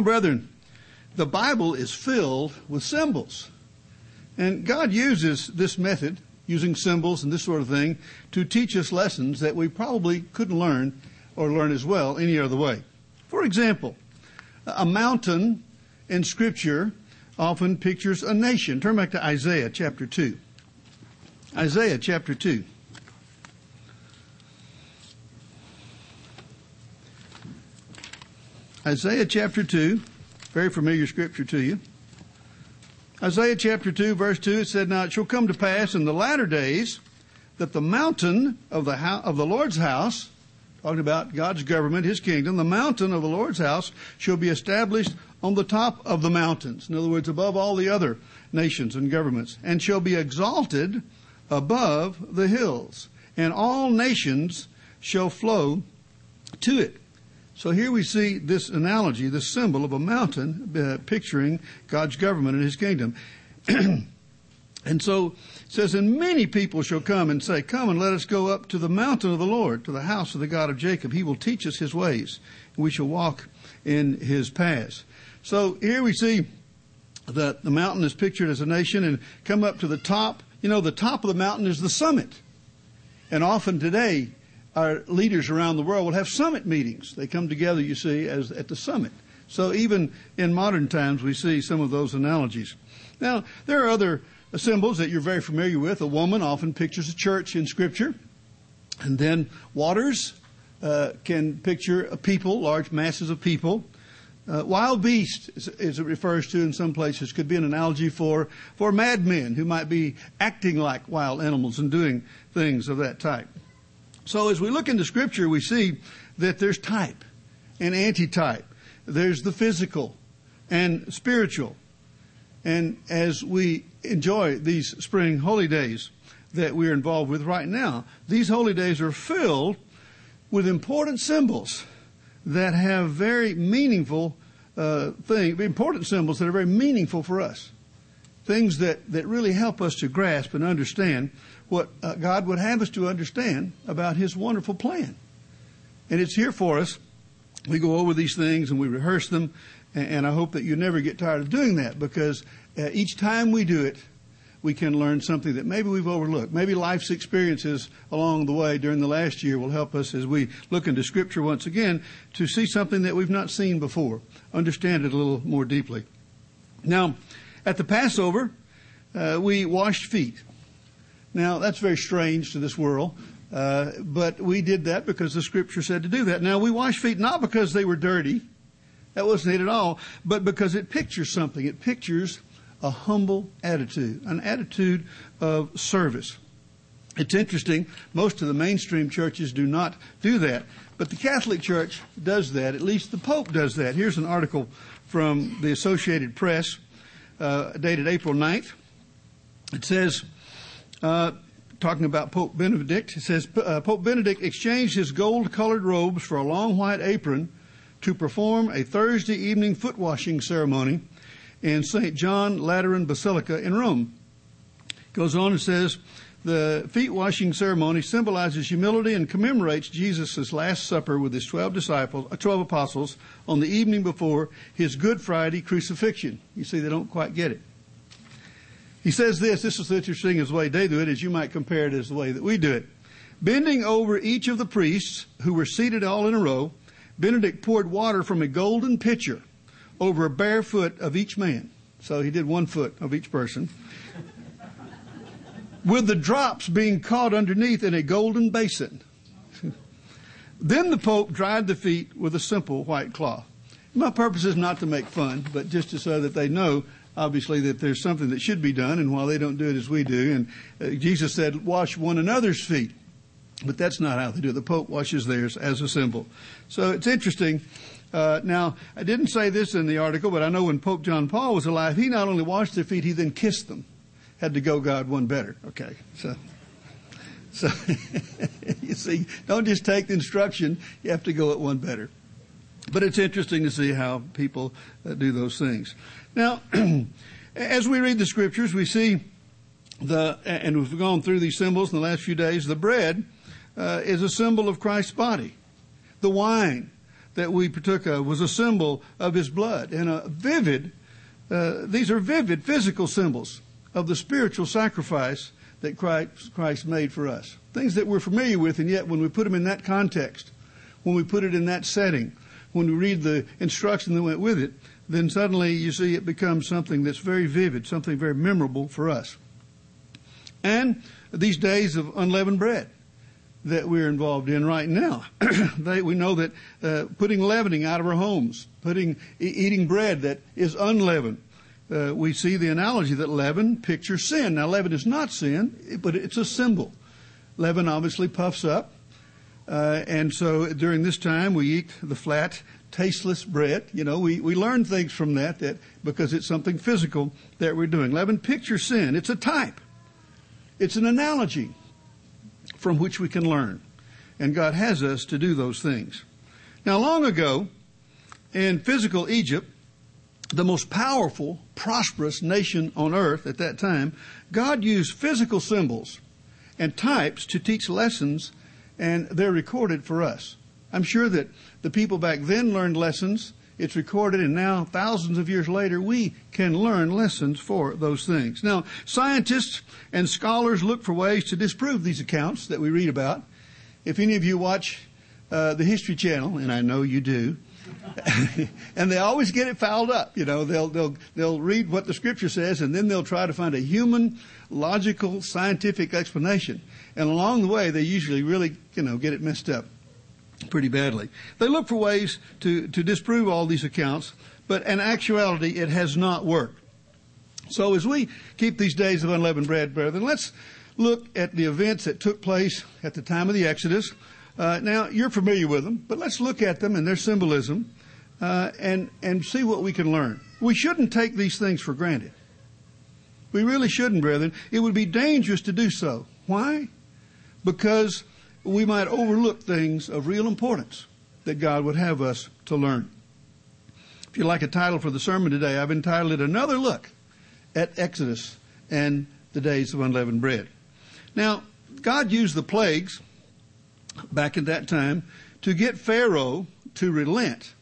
Now, brethren, the Bible is filled with symbols. And God uses this method, using symbols and this sort of thing, to teach us lessons that we probably couldn't learn or learn as well any other way. For example, a mountain in Scripture often pictures a nation. Turn back to Isaiah chapter 2. Isaiah chapter 2. Isaiah chapter 2, very familiar scripture to you. Isaiah chapter 2 verse 2 it said, Now it shall come to pass in the latter days that the mountain of the, ho- of the Lord's house, talking about God's government, His kingdom, the mountain of the Lord's house shall be established on the top of the mountains. In other words, above all the other nations and governments, and shall be exalted above the hills, and all nations shall flow to it. So here we see this analogy, this symbol of a mountain uh, picturing God's government and his kingdom. and so it says, And many people shall come and say, Come and let us go up to the mountain of the Lord, to the house of the God of Jacob. He will teach us his ways, and we shall walk in his paths. So here we see that the mountain is pictured as a nation and come up to the top. You know, the top of the mountain is the summit. And often today, our leaders around the world will have summit meetings. They come together, you see, as at the summit. So even in modern times, we see some of those analogies. Now, there are other symbols that you're very familiar with. A woman often pictures a church in Scripture. And then waters uh, can picture a people, large masses of people. Uh, wild beast, as, it refers to in some places, could be an analogy for, for madmen who might be acting like wild animals and doing things of that type. So as we look into scripture, we see that there's type and antitype. There's the physical and spiritual. And as we enjoy these spring holy days that we're involved with right now, these holy days are filled with important symbols that have very meaningful uh, things, important symbols that are very meaningful for us. Things that, that really help us to grasp and understand what uh, God would have us to understand about His wonderful plan. And it's here for us. We go over these things and we rehearse them, and, I hope that you never get tired of doing that because uh, each time we do it, we can learn something that maybe we've overlooked. Maybe life's experiences along the way during the last year will help us as we look into Scripture once again to see something that we've not seen before, understand it a little more deeply. Now, at the Passover, uh, we washed feet. Now, that's very strange to this world, uh, but we did that because the scripture said to do that. Now, we wash feet not because they were dirty, that wasn't it at all, but because it pictures something. It pictures a humble attitude, an attitude of service. It's interesting, most of the mainstream churches do not do that, but the Catholic Church does that. At least the Pope does that. Here's an article from the Associated Press, uh, dated April 9th. It says, talking about Pope Benedict, it says uh, Pope Benedict exchanged his gold colored robes for a long white apron to perform a Thursday evening foot washing ceremony in St. John Lateran Basilica in Rome. Goes on and says, the feet washing ceremony symbolizes humility and commemorates Jesus' Last Supper with his 12 disciples, uh, 12 apostles on the evening before his Good Friday crucifixion. You see, they don't quite get it. He says this, this is interesting as the way they do it, as you might compare it as the way that we do it. Bending over each of the priests, who were seated all in a row, Benedict poured water from a golden pitcher over a bare foot of each man. So he did one foot of each person. with the drops being caught underneath in a golden basin. then the Pope dried the feet with a simple white cloth. My purpose is not to make fun, but just to so that they know obviously that there's something that should be done, and while they don't do it as we do, and uh, Jesus said, wash one another's feet. But that's not how they do it. The Pope washes theirs as a symbol. So it's interesting. Uh, now, I didn't say this in the article, but I know when Pope John Paul was alive, he not only washed their feet, he then kissed them. Had to go God one better. Okay, so so you see, don't just take the instruction; you have to go at one better. But it's interesting to see how people uh, do those things. Now, as we read the scriptures, we see the, and we've gone through these symbols in the last few days, the bread uh, is a symbol of Christ's body. The wine that we partook of was a symbol of his blood and a vivid, uh, these are vivid physical symbols of the spiritual sacrifice that Christ, Christ made for us. Things that we're familiar with, and yet when we put them in that context, when we put it in that setting, when we read the instruction that went with it, then suddenly you see it becomes something that's very vivid, something very memorable for us. And these days of unleavened bread that we're involved in right now. they, we know that uh, putting leavening out of our homes, putting eating bread that is unleavened. Uh, we see the analogy that leaven pictures sin. Now, leaven is not sin, but it's a symbol. Leaven obviously puffs up, uh, and so during this time we eat the flat, tasteless bread. You know, we, we learn things from that, that because it's something physical that we're doing. Leaven pictures sin. It's a type. It's an analogy from which we can learn. And God has us to do those things. Now, long ago, in physical Egypt, the most powerful, prosperous nation on earth at that time, God used physical symbols and types to teach lessons, and they're recorded for us. I'm sure that the people back then learned lessons it's recorded, and now, thousands of years later, we can learn lessons for those things. Now, scientists and scholars look for ways to disprove these accounts that we read about. If any of you watch uh, the History Channel, and I know you do, and they always get it fouled up. You know, they'll they'll they'll read what the Scripture says, and then they'll try to find a human, logical, scientific explanation. And along the way, they usually really you know get it messed up pretty badly. They look for ways to, to disprove all these accounts, but in actuality, it has not worked. So as we keep these days of unleavened bread, brethren, let's look at the events that took place at the time of the Exodus. Uh, now, you're familiar with them, but let's look at them and their symbolism uh, and, and see what we can learn. We shouldn't take these things for granted. We really shouldn't, brethren. It would be dangerous to do so. Why? Because we might overlook things of real importance that God would have us to learn. If you like a title for the sermon today, I've entitled it Another Look at Exodus and the Days of Unleavened Bread. Now, God used the plagues back at that time to get Pharaoh to relent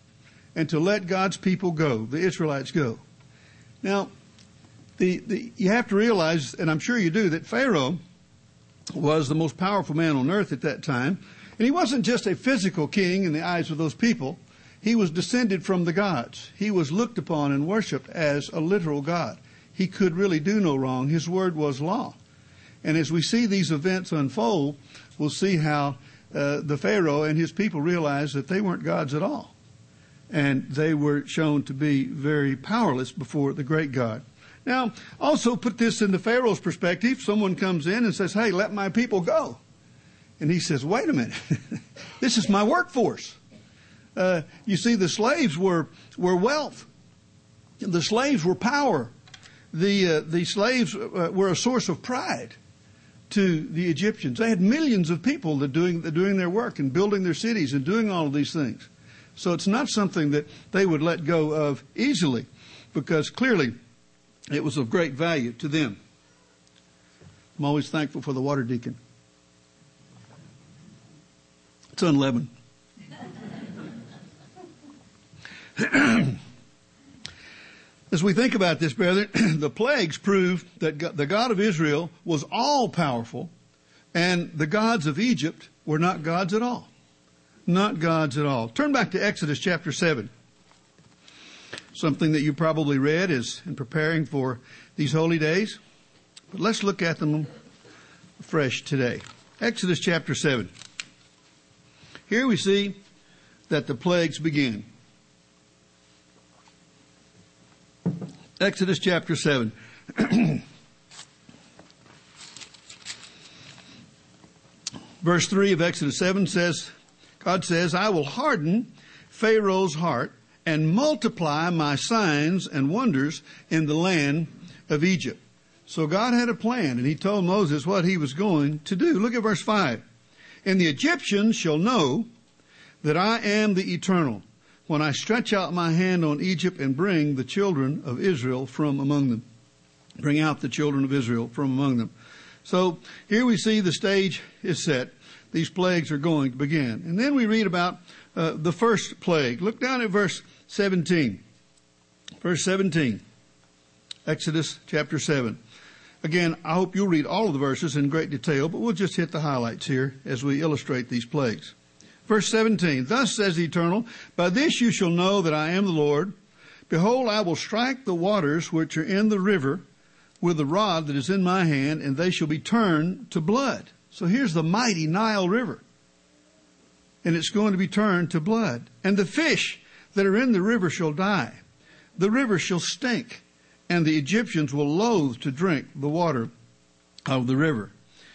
and to let God's people go, the Israelites go. Now, the, the, you have to realize, and I'm sure you do, that Pharaoh was the most powerful man on earth at that time. And he wasn't just a physical king in the eyes of those people. He was descended from the gods. He was looked upon and worshiped as a literal God. He could really do no wrong. His word was law. And as we see these events unfold, we'll see how uh, the Pharaoh and his people realized that they weren't gods at all. And they were shown to be very powerless before the great God. Now, also put this into Pharaoh's perspective. Someone comes in and says, Hey, let my people go. And he says, Wait a minute. this is my workforce. Uh, you see, the slaves were, were wealth. The slaves were power. The, uh, the slaves uh, were a source of pride to the Egyptians. They had millions of people that doing, that doing their work and building their cities and doing all of these things. So it's not something that they would let go of easily because clearly it was of great value to them. I'm always thankful for the water deacon. It's unleavened. As we think about this, brethren, the plagues prove that the God of Israel was all powerful and the gods of Egypt were not gods at all. Not gods at all. Turn back to Exodus chapter 7. Something that you probably read is in preparing for these holy days. But let's look at them fresh today. Exodus chapter 7. Here we see that the plagues begin. Exodus chapter 7. Verse 3 of Exodus 7 says, God says, I will harden Pharaoh's heart and multiply my signs and wonders in the land of Egypt. So God had a plan and he told Moses what he was going to do. Look at verse 5. And the Egyptians shall know that I am the eternal when I stretch out my hand on Egypt and bring the children of Israel from among them. Bring out the children of Israel from among them. So here we see the stage is set. these plagues are going to begin. And then we read about uh, the first plague. Look down at verse 17. Verse 17. Exodus chapter 7. Again, I hope you'll read all of the verses in great detail, but we'll just hit the highlights here as we illustrate these plagues. Verse 17. Thus says the Eternal, By this you shall know that I am the Lord. Behold, I will strike the waters which are in the river with the rod that is in my hand, and they shall be turned to blood. So here's the mighty Nile River. And it's going to be turned to blood. And the fish that are in the river shall die. The river shall stink, and the Egyptians will loathe to drink the water of the river.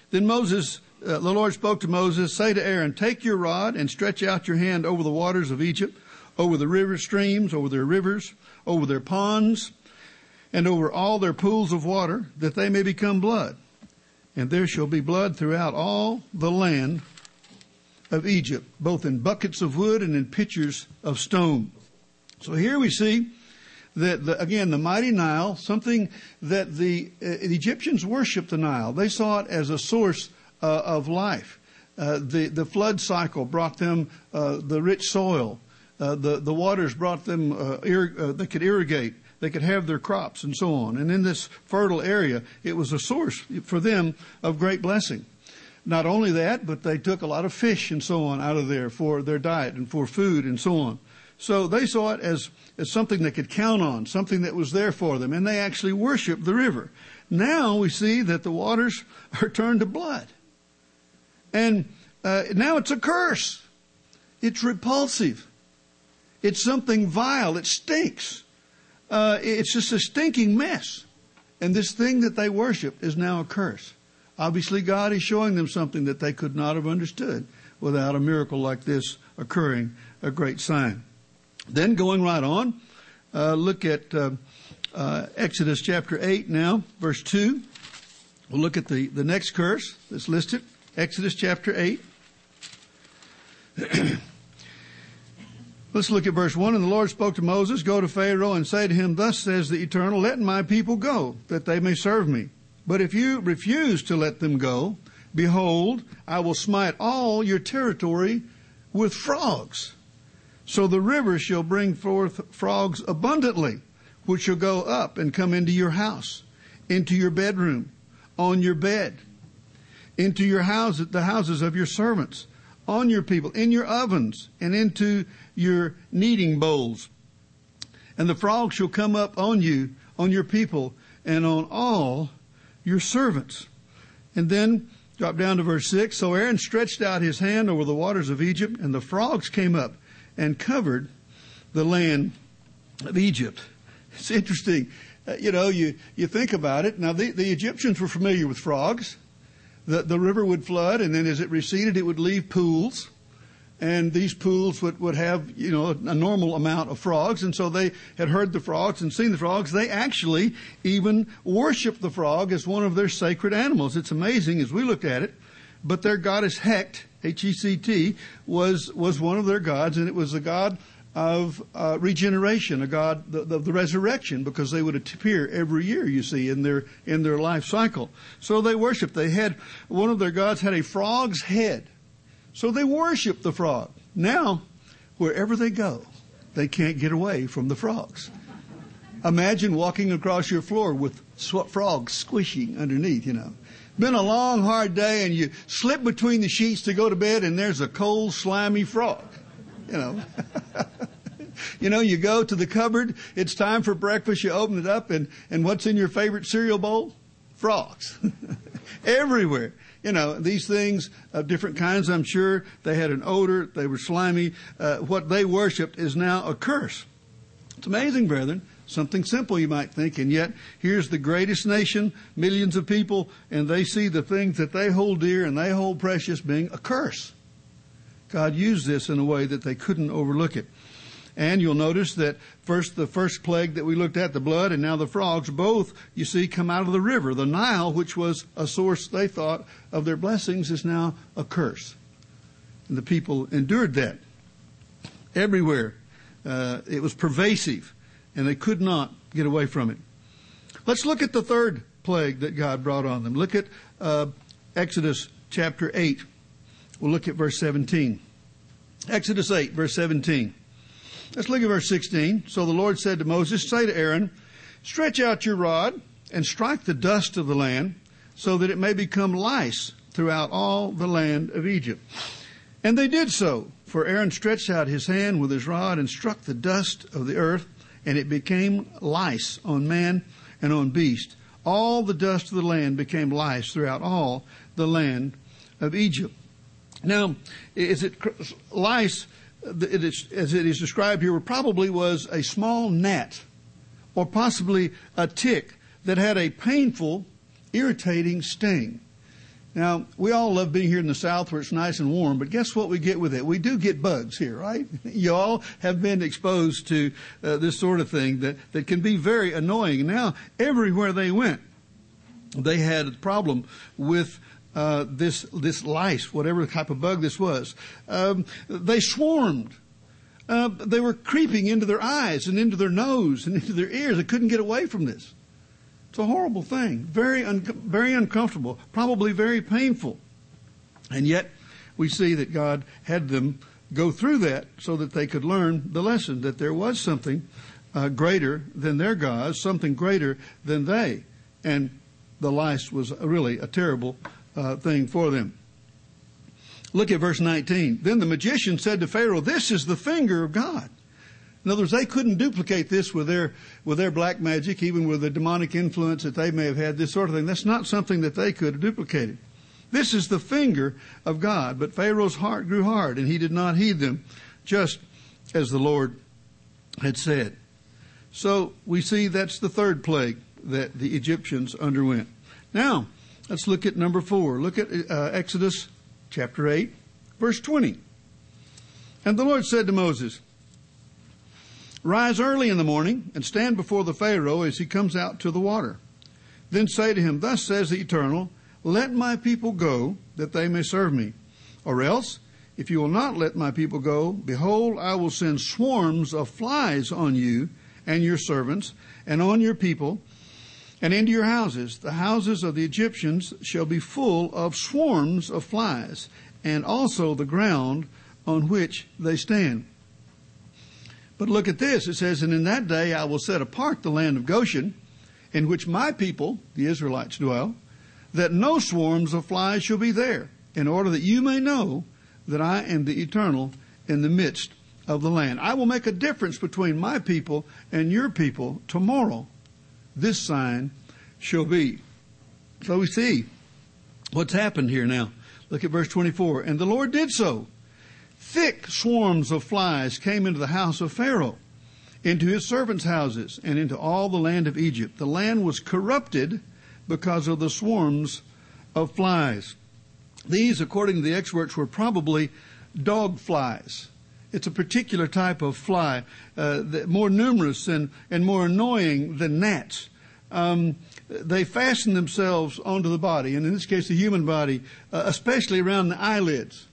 Then Moses, uh, the Lord spoke to Moses, say to Aaron, take your rod and stretch out your hand over the waters of Egypt, over the river streams, over their rivers, over their ponds, and over all their pools of water, that they may become blood. And there shall be blood throughout all the land of Egypt, both in buckets of wood and in pitchers of stone. So here we see that, the, again, the mighty Nile, something that the, uh, the, Egyptians worshiped the Nile. They saw it as a source uh, of life. Uh, the, the flood cycle brought them uh, the rich soil. Uh, the, the waters brought them, uh, they could irrigate they could have their crops and so on. And in this fertile area, it was a source for them of great blessing. Not only that, but they took a lot of fish and so on out of there for their diet and for food and so on. So they saw it as, as something they could count on, something that was there for them, and they actually worshiped the river. Now we see that the waters are turned to blood. And uh, now it's a curse. It's repulsive. It's something vile. It stinks uh, it's just a stinking mess. And this thing that they worship is now a curse. Obviously, God is showing them something that they could not have understood without a miracle like this occurring, a great sign. Then going right on, uh, look at uh, uh, Exodus chapter 8 now, verse 2. We'll look at the, the next curse that's listed, Exodus chapter 8. Let's look at verse 1. And the Lord spoke to Moses, Go to Pharaoh and say to him, Thus says the Eternal, Let my people go, that they may serve me. But if you refuse to let them go, behold, I will smite all your territory with frogs. So the river shall bring forth frogs abundantly, which shall go up and come into your house, into your bedroom, on your bed, into your house, the houses of your servants, on your people, in your ovens, and into your kneading bowls. And the frogs shall come up on you, on your people, and on all your servants. And then drop down to verse 6. So Aaron stretched out his hand over the waters of Egypt, and the frogs came up and covered the land of Egypt. It's interesting. Uh, you know, you, you think about it. Now, the, the Egyptians were familiar with frogs. The, the river would flood, and then as it receded, it would leave pools and these pools would, would have, you know, a normal amount of frogs. And so they had heard the frogs and seen the frogs. They actually even worshiped the frog as one of their sacred animals. It's amazing as we look at it. But their goddess Hecht, H-E-C-T, was, was one of their gods, and it was a god of uh, regeneration, a god of the, the, resurrection, because they would appear every year, you see, in their in their life cycle. So they worshipped. They had one of their gods had a frog's head, so they worship the frog. Now, wherever they go, they can't get away from the frogs. Imagine walking across your floor with frogs squishing underneath, you know. Been a long, hard day and you slip between the sheets to go to bed and there's a cold, slimy frog, you know. you know, you go to the cupboard, it's time for breakfast, you open it up and, and what's in your favorite cereal bowl? Frogs. Everywhere you know, these things of different kinds, I'm sure. They had an odor. They were slimy. Uh, what they worshiped is now a curse. It's amazing, brethren. Something simple, you might think, and yet here's the greatest nation, millions of people, and they see the things that they hold dear and they hold precious being a curse. God used this in a way that they couldn't overlook it. And you'll notice that first, the first plague that we looked at, the blood, and now the frogs, both, you see, come out of the river. The Nile, which was a source, they thought, of their blessings, is now a curse. And the people endured that. Everywhere. Uh, it was pervasive, and they could not get away from it. Let's look at the third plague that God brought on them. Look at uh, Exodus chapter 8. We'll look at verse 17. Exodus 8, verse 17. Let's look at verse 16. So the Lord said to Moses, Say to Aaron, Stretch out your rod and strike the dust of the land, so that it may become lice throughout all the land of Egypt. And they did so, for Aaron stretched out his hand with his rod and struck the dust of the earth, and it became lice on man and on beast. All the dust of the land became lice throughout all the land of Egypt. Now, is it lice? It is, as it is described here, probably was a small gnat, or possibly a tick that had a painful, irritating sting. Now, we all love being here in the South where it's nice and warm, but guess what we get with it? We do get bugs here, right? You all have been exposed to uh, this sort of thing that, that can be very annoying. Now, everywhere they went, they had a problem with uh, this this lice, whatever type of bug this was. Um, they swarmed. Uh, they were creeping into their eyes and into their nose and into their ears. They couldn't get away from this. It's a horrible thing, very, un- very uncomfortable, probably very painful. And yet, we see that God had them go through that so that they could learn the lesson that there was something uh, greater than their gods, something greater than they. And the lice was really a terrible uh, thing for them. Look at verse 19. Then the magician said to Pharaoh, This is the finger of God. In other words, they couldn't duplicate this with their, with their black magic, even with the demonic influence that they may have had, this sort of thing. That's not something that they could have duplicated. This is the finger of God. But Pharaoh's heart grew hard, and he did not heed them, just as the Lord had said. So we see that's the third plague that the Egyptians underwent. Now, let's look at number four. Look at uh, Exodus chapter 8, verse 20. And the Lord said to Moses, Rise early in the morning and stand before the Pharaoh as he comes out to the water. Then say to him, Thus says the Eternal, Let my people go, that they may serve me. Or else, if you will not let my people go, behold, I will send swarms of flies on you and your servants, and on your people, and into your houses. The houses of the Egyptians shall be full of swarms of flies, and also the ground on which they stand. But look at this. It says, And in that day I will set apart the land of Goshen, in which my people, the Israelites, dwell, that no swarms of flies shall be there, in order that you may know that I am the eternal in the midst of the land. I will make a difference between my people and your people tomorrow. This sign shall be. So we see what's happened here now. Look at verse 24. And the Lord did so thick swarms of flies came into the house of Pharaoh, into his servants' houses, and into all the land of Egypt. The land was corrupted because of the swarms of flies. These, according to the experts, were probably dog flies. It's a particular type of fly, uh, more numerous and, and more annoying than gnats. Um, they fasten themselves onto the body, and in this case, the human body, uh, especially around the eyelids.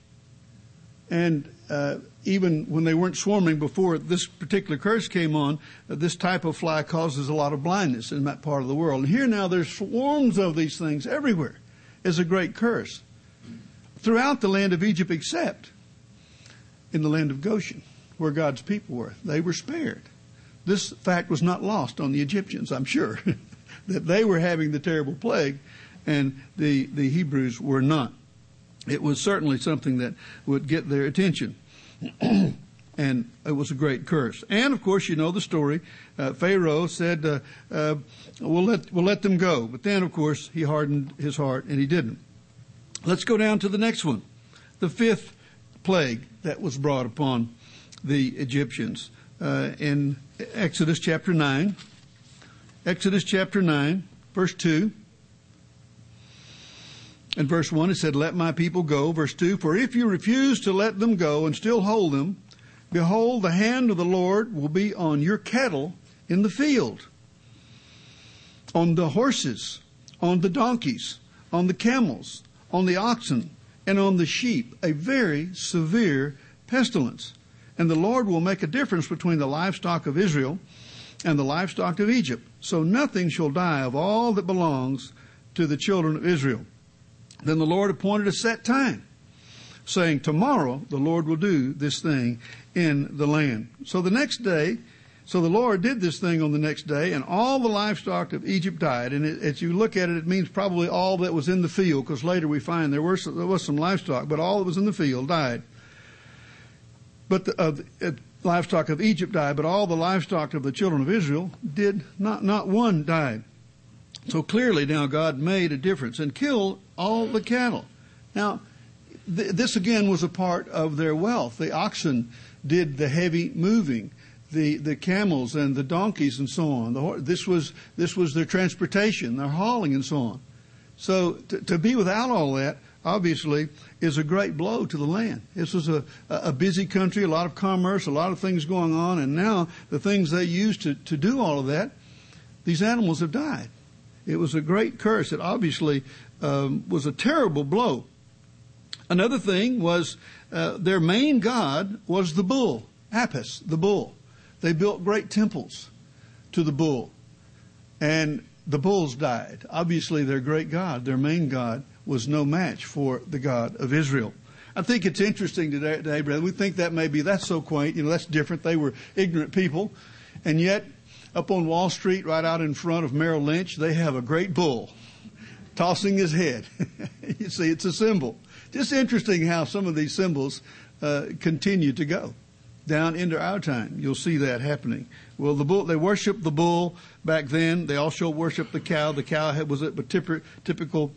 And uh, even when they weren't swarming before this particular curse came on, uh, this type of fly causes a lot of blindness in that part of the world. And here now there's swarms of these things everywhere. It's a great curse. Throughout the land of Egypt, except in the land of Goshen, where God's people were. They were spared. This fact was not lost on the Egyptians, I'm sure, that they were having the terrible plague and the, the Hebrews were not it was certainly something that would get their attention. and it was a great curse. And of course, you know the story. Uh, Pharaoh said, uh, uh, "We'll let we'll let them go," but then, of course, he hardened his heart and he didn't. Let's go down to the next one, the fifth plague that was brought upon the Egyptians uh, in Exodus chapter nine. Exodus chapter nine, verse two. In verse 1, it said, Let my people go. Verse 2, For if you refuse to let them go and still hold them, behold, the hand of the Lord will be on your cattle in the field, on the horses, on the donkeys, on the camels, on the oxen, and on the sheep, a very severe pestilence. And the Lord will make a difference between the livestock of Israel and the livestock of Egypt. So nothing shall die of all that belongs to the children of Israel. Then the Lord appointed a set time saying, Tomorrow the Lord will do this thing in the land. So the next day, so the Lord did this thing on the next day, and all the livestock of Egypt died. And it, as you look at it, it means probably all that was in the field, because later we find there, were some, there was some livestock, but all that was in the field died. But the, uh, the livestock of Egypt died, but all the livestock of the children of Israel did not. Not one died. So clearly now God made a difference and killed all the cattle. Now, th- this again was a part of their wealth. The oxen did the heavy moving the, the camels and the donkeys and so on. The, this was this was their transportation, their hauling and so on. So to, to, be without all that, obviously, is a great blow to the land. This was a, a busy country, a lot of commerce, a lot of things going on, and now the things they used to, to do all of that, these animals have died. It was a great curse. It obviously um, was a terrible blow. Another thing was uh, their main god was the bull, Apis, the bull. They built great temples to the bull. And the bulls died. Obviously, their great God, their main God, was no match for the God of Israel. I think it's interesting today, today. We think that maybe that's so quaint. You know, that's different. They were ignorant people. And yet, up on Wall Street, right out in front of Merrill Lynch, they have a great bull tossing his head. you see, it's a symbol. Just interesting how some of these symbols uh, continue to go down into our time. You'll see that happening. Well, the bull, they worshiped the bull back then. They also worshiped the cow. The cow was a typical,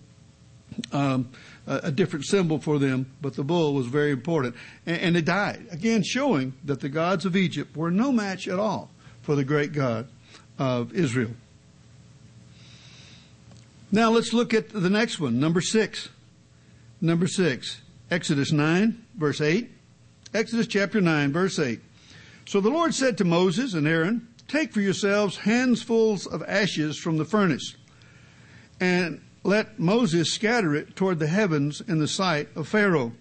um, a different symbol for them, but the bull was very important. And, and they died. Again, showing that the gods of Egypt were no match at all for the great God of Israel. Now let's look at the next one, number six. Number six, Exodus 9, verse 8. Exodus chapter 9, verse 8. So the Lord said to Moses and Aaron, Take for yourselves handfuls of ashes from the furnace, and let Moses scatter it toward the heavens in the sight of Pharaoh.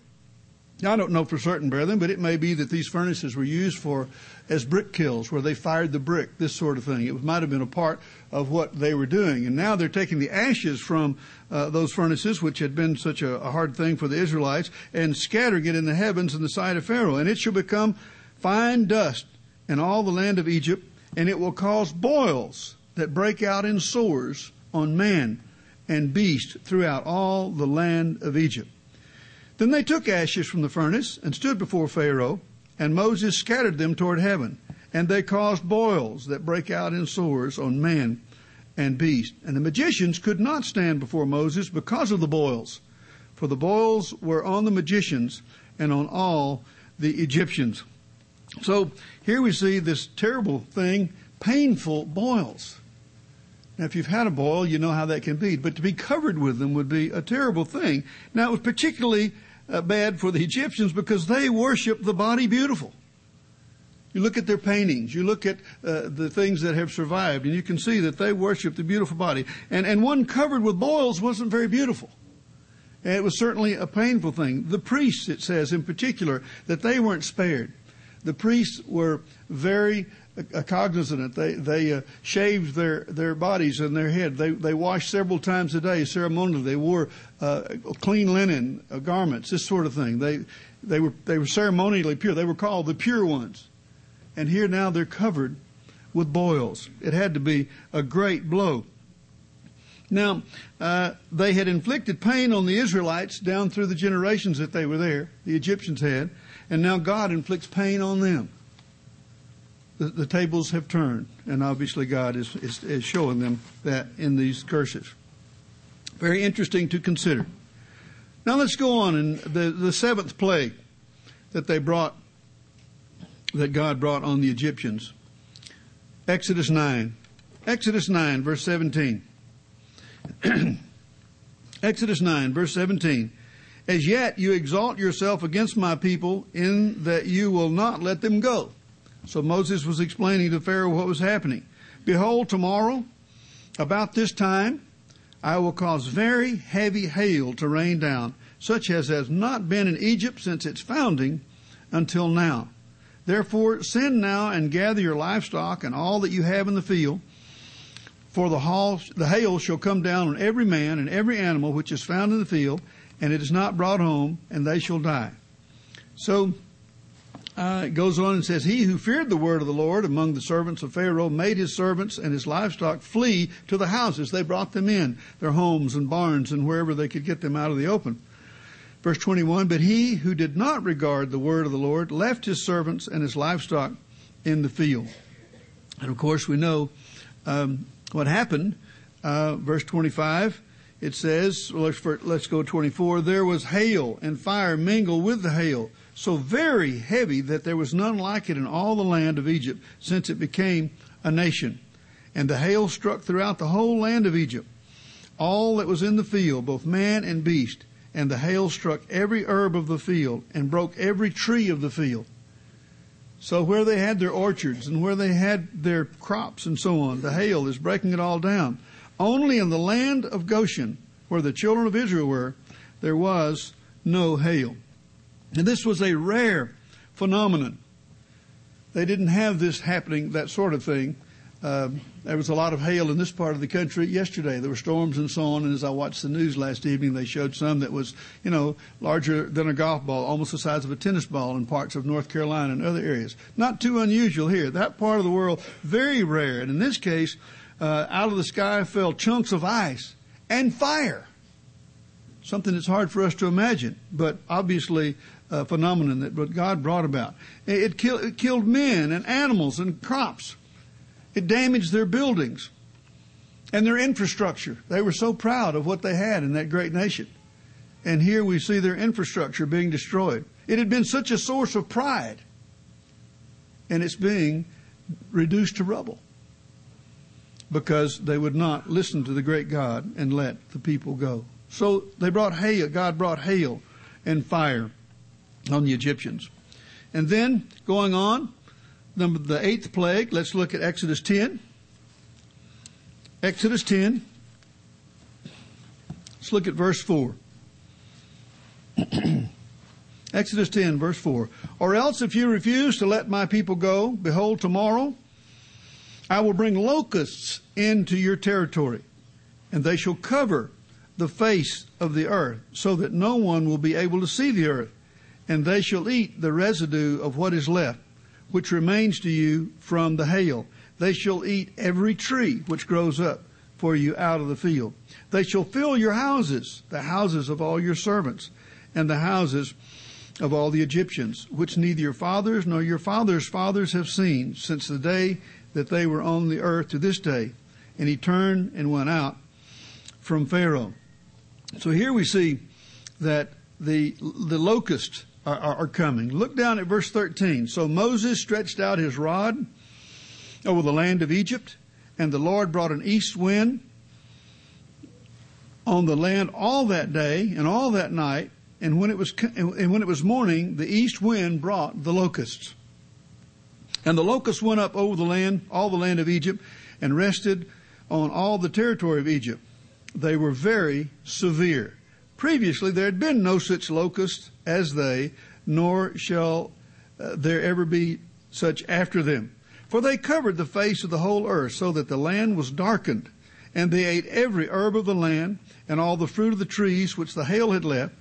Now, I don't know for certain, brethren, but it may be that these furnaces were used for as brick kilns, where they fired the brick, this sort of thing. It might have been a part of what they were doing. And now they're taking the ashes from uh, those furnaces, which had been such a, a hard thing for the Israelites, and scattering it in the heavens in the sight of Pharaoh. And it shall become fine dust in all the land of Egypt, and it will cause boils that break out in sores on man and beast throughout all the land of Egypt. Then they took ashes from the furnace and stood before Pharaoh, and Moses scattered them toward heaven, and they caused boils that break out in sores on man and beast. And the magicians could not stand before Moses because of the boils, for the boils were on the magicians and on all the Egyptians. So here we see this terrible thing, painful boils. Now, if you've had a boil, you know how that can be. But to be covered with them would be a terrible thing. Now, it was particularly uh, bad for the Egyptians because they worship the body beautiful. You look at their paintings, you look at uh, the things that have survived, and you can see that they worship the beautiful body. And, and one covered with boils wasn't very beautiful. And it was certainly a painful thing. The priests, it says in particular, that they weren't spared. The priests were very cognizant. They they uh, shaved their their bodies and their head. They they washed several times a day ceremonially. They wore uh, clean linen uh, garments, this sort of thing. They they were they were ceremonially pure. They were called the pure ones. And here now they're covered with boils. It had to be a great blow. Now, uh, they had inflicted pain on the Israelites down through the generations that they were there. The Egyptians had. And now God inflicts pain on them the, the tables have turned, and obviously God is, is, is showing them that in these curses. Very interesting to consider. Now let's go on in the, the seventh plague that they brought, that God brought on the Egyptians. Exodus 9. Exodus 9, verse 17. Exodus 9, verse 17. As yet you exalt yourself against my people in that you will not let them go. So Moses was explaining to Pharaoh what was happening. Behold, tomorrow, about this time, I will cause very heavy hail to rain down, such as has not been in Egypt since its founding until now. Therefore, send now and gather your livestock and all that you have in the field, for the, the hail shall come down on every man and every animal which is found in the field, and it is not brought home, and they shall die. So uh, it goes on and says, He who feared the word of the Lord among the servants of Pharaoh made his servants and his livestock flee to the houses. They brought them in, their homes and barns and wherever they could get them out of the open. Verse 21, But he who did not regard the word of the Lord left his servants and his livestock in the field. And of course, we know um, what happened. Uh, verse 25, it says, let's, let's go 24, there was hail and fire mingled with the hail so very heavy that there was none like it in all the land of Egypt since it became a nation. And the hail struck throughout the whole land of Egypt, all that was in the field, both man and beast. And the hail struck every herb of the field and broke every tree of the field. So where they had their orchards and where they had their crops and so on, the hail is breaking it all down. Only in the land of Goshen, where the children of Israel were, there was no hail. And this was a rare phenomenon. They didn't have this happening, that sort of thing. Uh, there was a lot of hail in this part of the country yesterday. There were storms and so on. And as I watched the news last evening, they showed some that was, you know, larger than a golf ball, almost the size of a tennis ball in parts of North Carolina and other areas. Not too unusual here. That part of the world, very rare. And in this case, uh, out of the sky fell chunks of ice and fire. Something that's hard for us to imagine, but obviously uh, phenomenon that God brought about. It, kill, it killed men and animals and crops. It damaged their buildings and their infrastructure. They were so proud of what they had in that great nation. And here we see their infrastructure being destroyed. It had been such a source of pride, and it's being reduced to rubble because they would not listen to the great God and let the people go. So they brought hail, God brought hail and fire on the Egyptians. And then going on, number the eighth plague, let's look at Exodus 10. Exodus 10. Let's look at verse 4. Exodus 10, verse 4. Or else, if you refuse to let my people go, behold, tomorrow I will bring locusts into your territory, and they shall cover the face of the earth, so that no one will be able to see the earth and they shall eat the residue of what is left, which remains to you from the hail. They shall eat every tree which grows up for you out of the field. They shall fill your houses, the houses of all your servants, and the houses of all the Egyptians, which neither your fathers nor your fathers' fathers have seen since the day that they were on the earth to this day. And he turned and went out from Pharaoh. So here we see that the, the locust are, coming. Look down at verse 13. So Moses stretched out his rod over the land of Egypt, and the Lord brought an east wind on the land all that day and all that night. And when it was and when it was morning, the east wind brought the locusts. And the locusts went up over the land, all the land of Egypt, and rested on all the territory of Egypt. They were very severe. Previously, there had been no such locust as they, nor shall uh, there ever be such after them. For they covered the face of the whole earth, so that the land was darkened. And they ate every herb of the land, and all the fruit of the trees which the hail had left.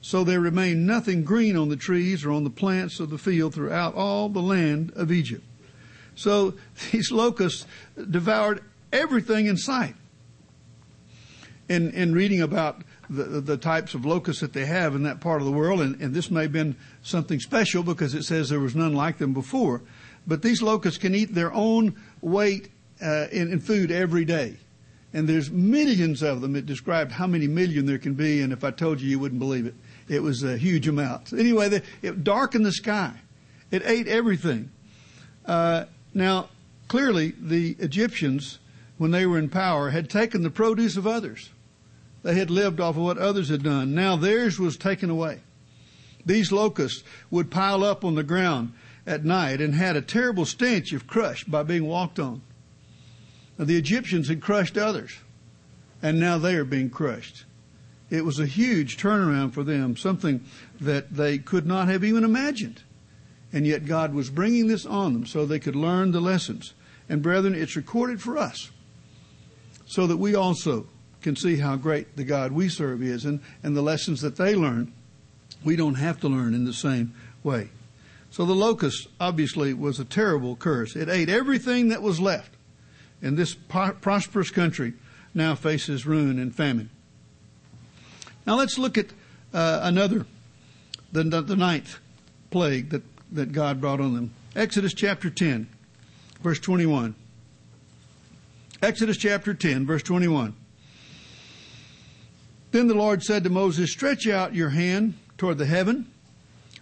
So there remained nothing green on the trees or on the plants of the field throughout all the land of Egypt. So these locusts devoured everything in sight. In, in reading about the, the types of locusts that they have in that part of the world, and, and this may have been something special because it says there was none like them before. But these locusts can eat their own weight uh, in, in food every day. And there's millions of them. It described how many million there can be, and if I told you, you wouldn't believe it. It was a huge amount. Anyway, they, it darkened the sky. It ate everything. Uh, now, clearly, the Egyptians, when they were in power, had taken the produce of others. They had lived off of what others had done. Now theirs was taken away. These locusts would pile up on the ground at night and had a terrible stench if crushed by being walked on. Now, the Egyptians had crushed others, and now they are being crushed. It was a huge turnaround for them, something that they could not have even imagined. And yet God was bringing this on them so they could learn the lessons. And brethren, it's recorded for us so that we also can see how great the God we serve is and, and the lessons that they learn We don't have to learn in the same way. So the locust obviously was a terrible curse. It ate everything that was left. And this prosperous country now faces ruin and famine. Now let's look at uh, another, the, the ninth plague that, that God brought on them. Exodus chapter 10, verse 21. Exodus chapter 10, verse 21. Then the Lord said to Moses, Stretch out your hand toward the heaven,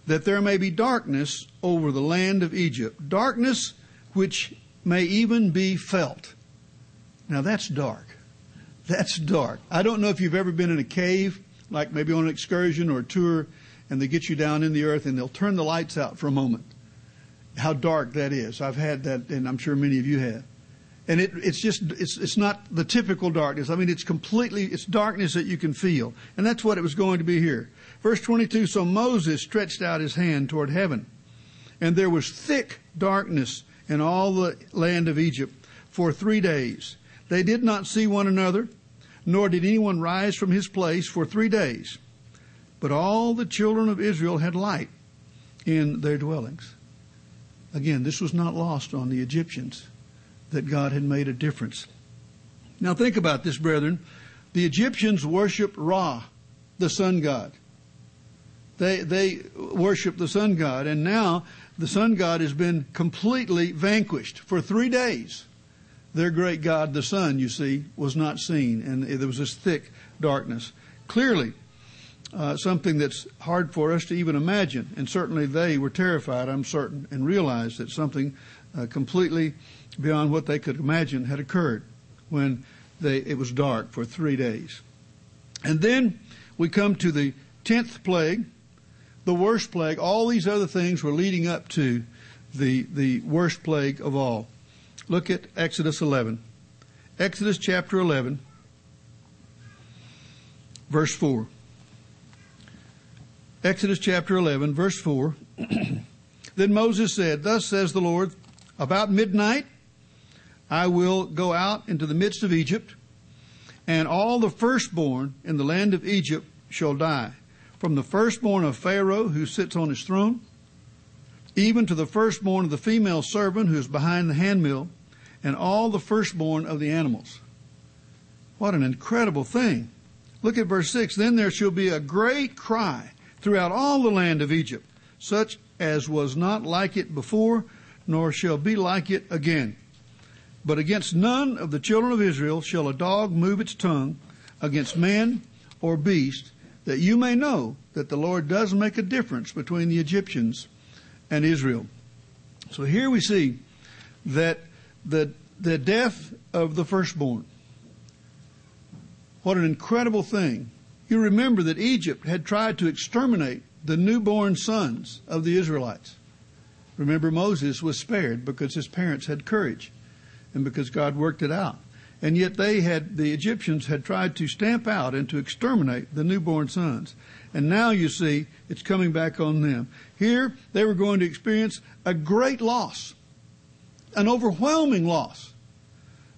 that there may be darkness over the land of Egypt, darkness which may even be felt. Now that's dark. That's dark. I don't know if you've ever been in a cave, like maybe on an excursion or a tour, and they get you down in the earth and they'll turn the lights out for a moment. How dark that is. I've had that, and I'm sure many of you have and it, it's just it's it's not the typical darkness. I mean, it's completely it's darkness that you can feel, and that's what it was going to be here. Verse 22. So Moses stretched out his hand toward heaven, and there was thick darkness in all the land of Egypt for three days. They did not see one another, nor did anyone rise from his place for three days. But all the children of Israel had light in their dwellings. Again, this was not lost on the Egyptians that God had made a difference. Now think about this, brethren. The Egyptians worshiped Ra, the sun god. They, they worship the sun god, and now the sun god has been completely vanquished for three days. Their great god, the sun, you see, was not seen, and there was this thick darkness. Clearly, uh, something that's hard for us to even imagine, and certainly they were terrified, I'm certain, and realized that something uh, completely beyond what they could imagine had occurred when they, it was dark for three days. And then we come to the tenth plague, the worst plague. All these other things were leading up to the, the worst plague of all. Look at Exodus 11. Exodus chapter 11, verse 4. Exodus chapter 11, verse 4. then Moses said, Thus says the Lord, about midnight I will go out into the midst of Egypt, and all the firstborn in the land of Egypt shall die, from the firstborn of Pharaoh who sits on his throne, even to the firstborn of the female servant who is behind the handmill, and all the firstborn of the animals. What an incredible thing. Look at verse 6. Then there shall be a great cry throughout all the land of Egypt, such as was not like it before, nor shall be like it again. But against none of the children of Israel shall a dog move its tongue against man or beast, that you may know that the Lord does make a difference between the Egyptians and Israel. So here we see that the, the death of the firstborn. What an incredible thing. You remember that Egypt had tried to exterminate the newborn sons of the Israelites. Remember, Moses was spared because his parents had courage and because God worked it out. And yet they had, the Egyptians had tried to stamp out and to exterminate the newborn sons. And now you see it's coming back on them. Here they were going to experience a great loss, an overwhelming loss.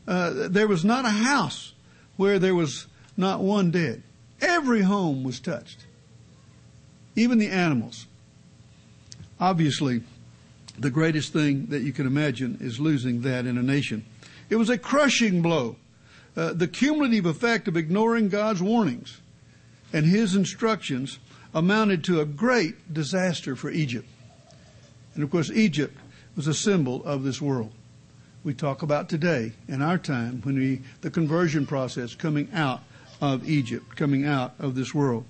Uh, there was not a house where there was not one dead. Every home was touched. Even the animals. Obviously, the greatest thing that you can imagine is losing that in a nation. It was a crushing blow. Uh, the cumulative effect of ignoring God's warnings and His instructions amounted to a great disaster for Egypt. And of course, Egypt was a symbol of this world. We talk about today in our time when we, the conversion process coming out of Egypt, coming out of this world.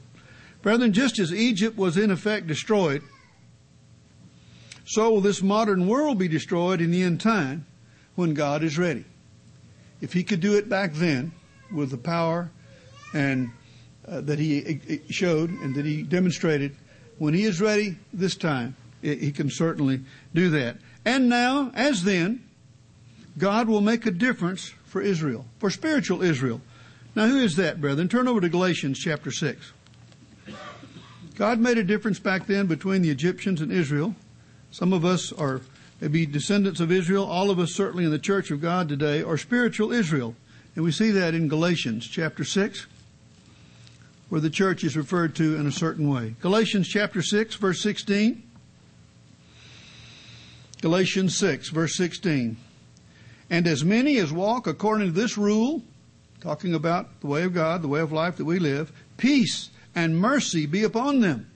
Brethren, just as Egypt was in effect destroyed, so will this modern world be destroyed in the end time when God is ready. If he could do it back then with the power and uh, that he showed and that he demonstrated, when he is ready this time, he can certainly do that. And now, as then, God will make a difference for Israel, for spiritual Israel. Now, who is that, brethren? Turn over to Galatians chapter 6. God made a difference back then between the Egyptians and Israel. Some of us are maybe descendants of Israel. All of us, certainly in the church of God today, are spiritual Israel. And we see that in Galatians chapter 6. where the church is referred to in a certain way. Galatians chapter 6 verse 16. Galatians 6 verse 16. And as many as walk according to this rule, talking about the way of God, the way of life that we live, peace and mercy be upon them,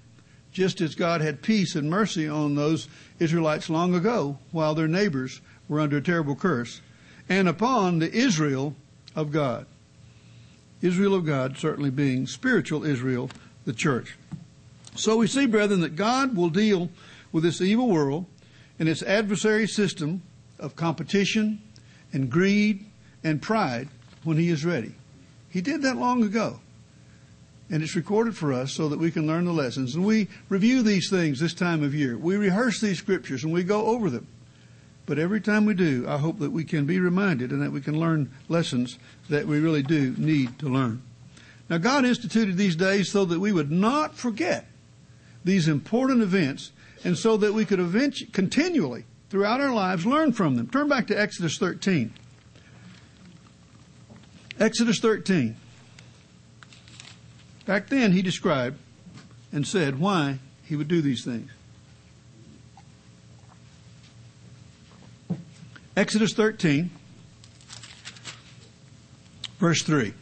just as God had peace and mercy on those Israelites long ago while their neighbors were under a terrible curse, and upon the Israel of God. Israel of God certainly being spiritual Israel, the church. So we see, brethren, that God will deal with this evil world and its adversary system of competition and greed and pride when He is ready. He did that long ago. And it's recorded for us so that we can learn the lessons. And we review these things this time of year. We rehearse these scriptures and we go over them. But every time we do, I hope that we can be reminded and that we can learn lessons that we really do need to learn. Now, God instituted these days so that we would not forget these important events and so that we could eventually, continually, throughout our lives, learn from them. Turn back to Exodus 13. Exodus 13. Back then, he described and said why he would do these things. Exodus 13, verse 3.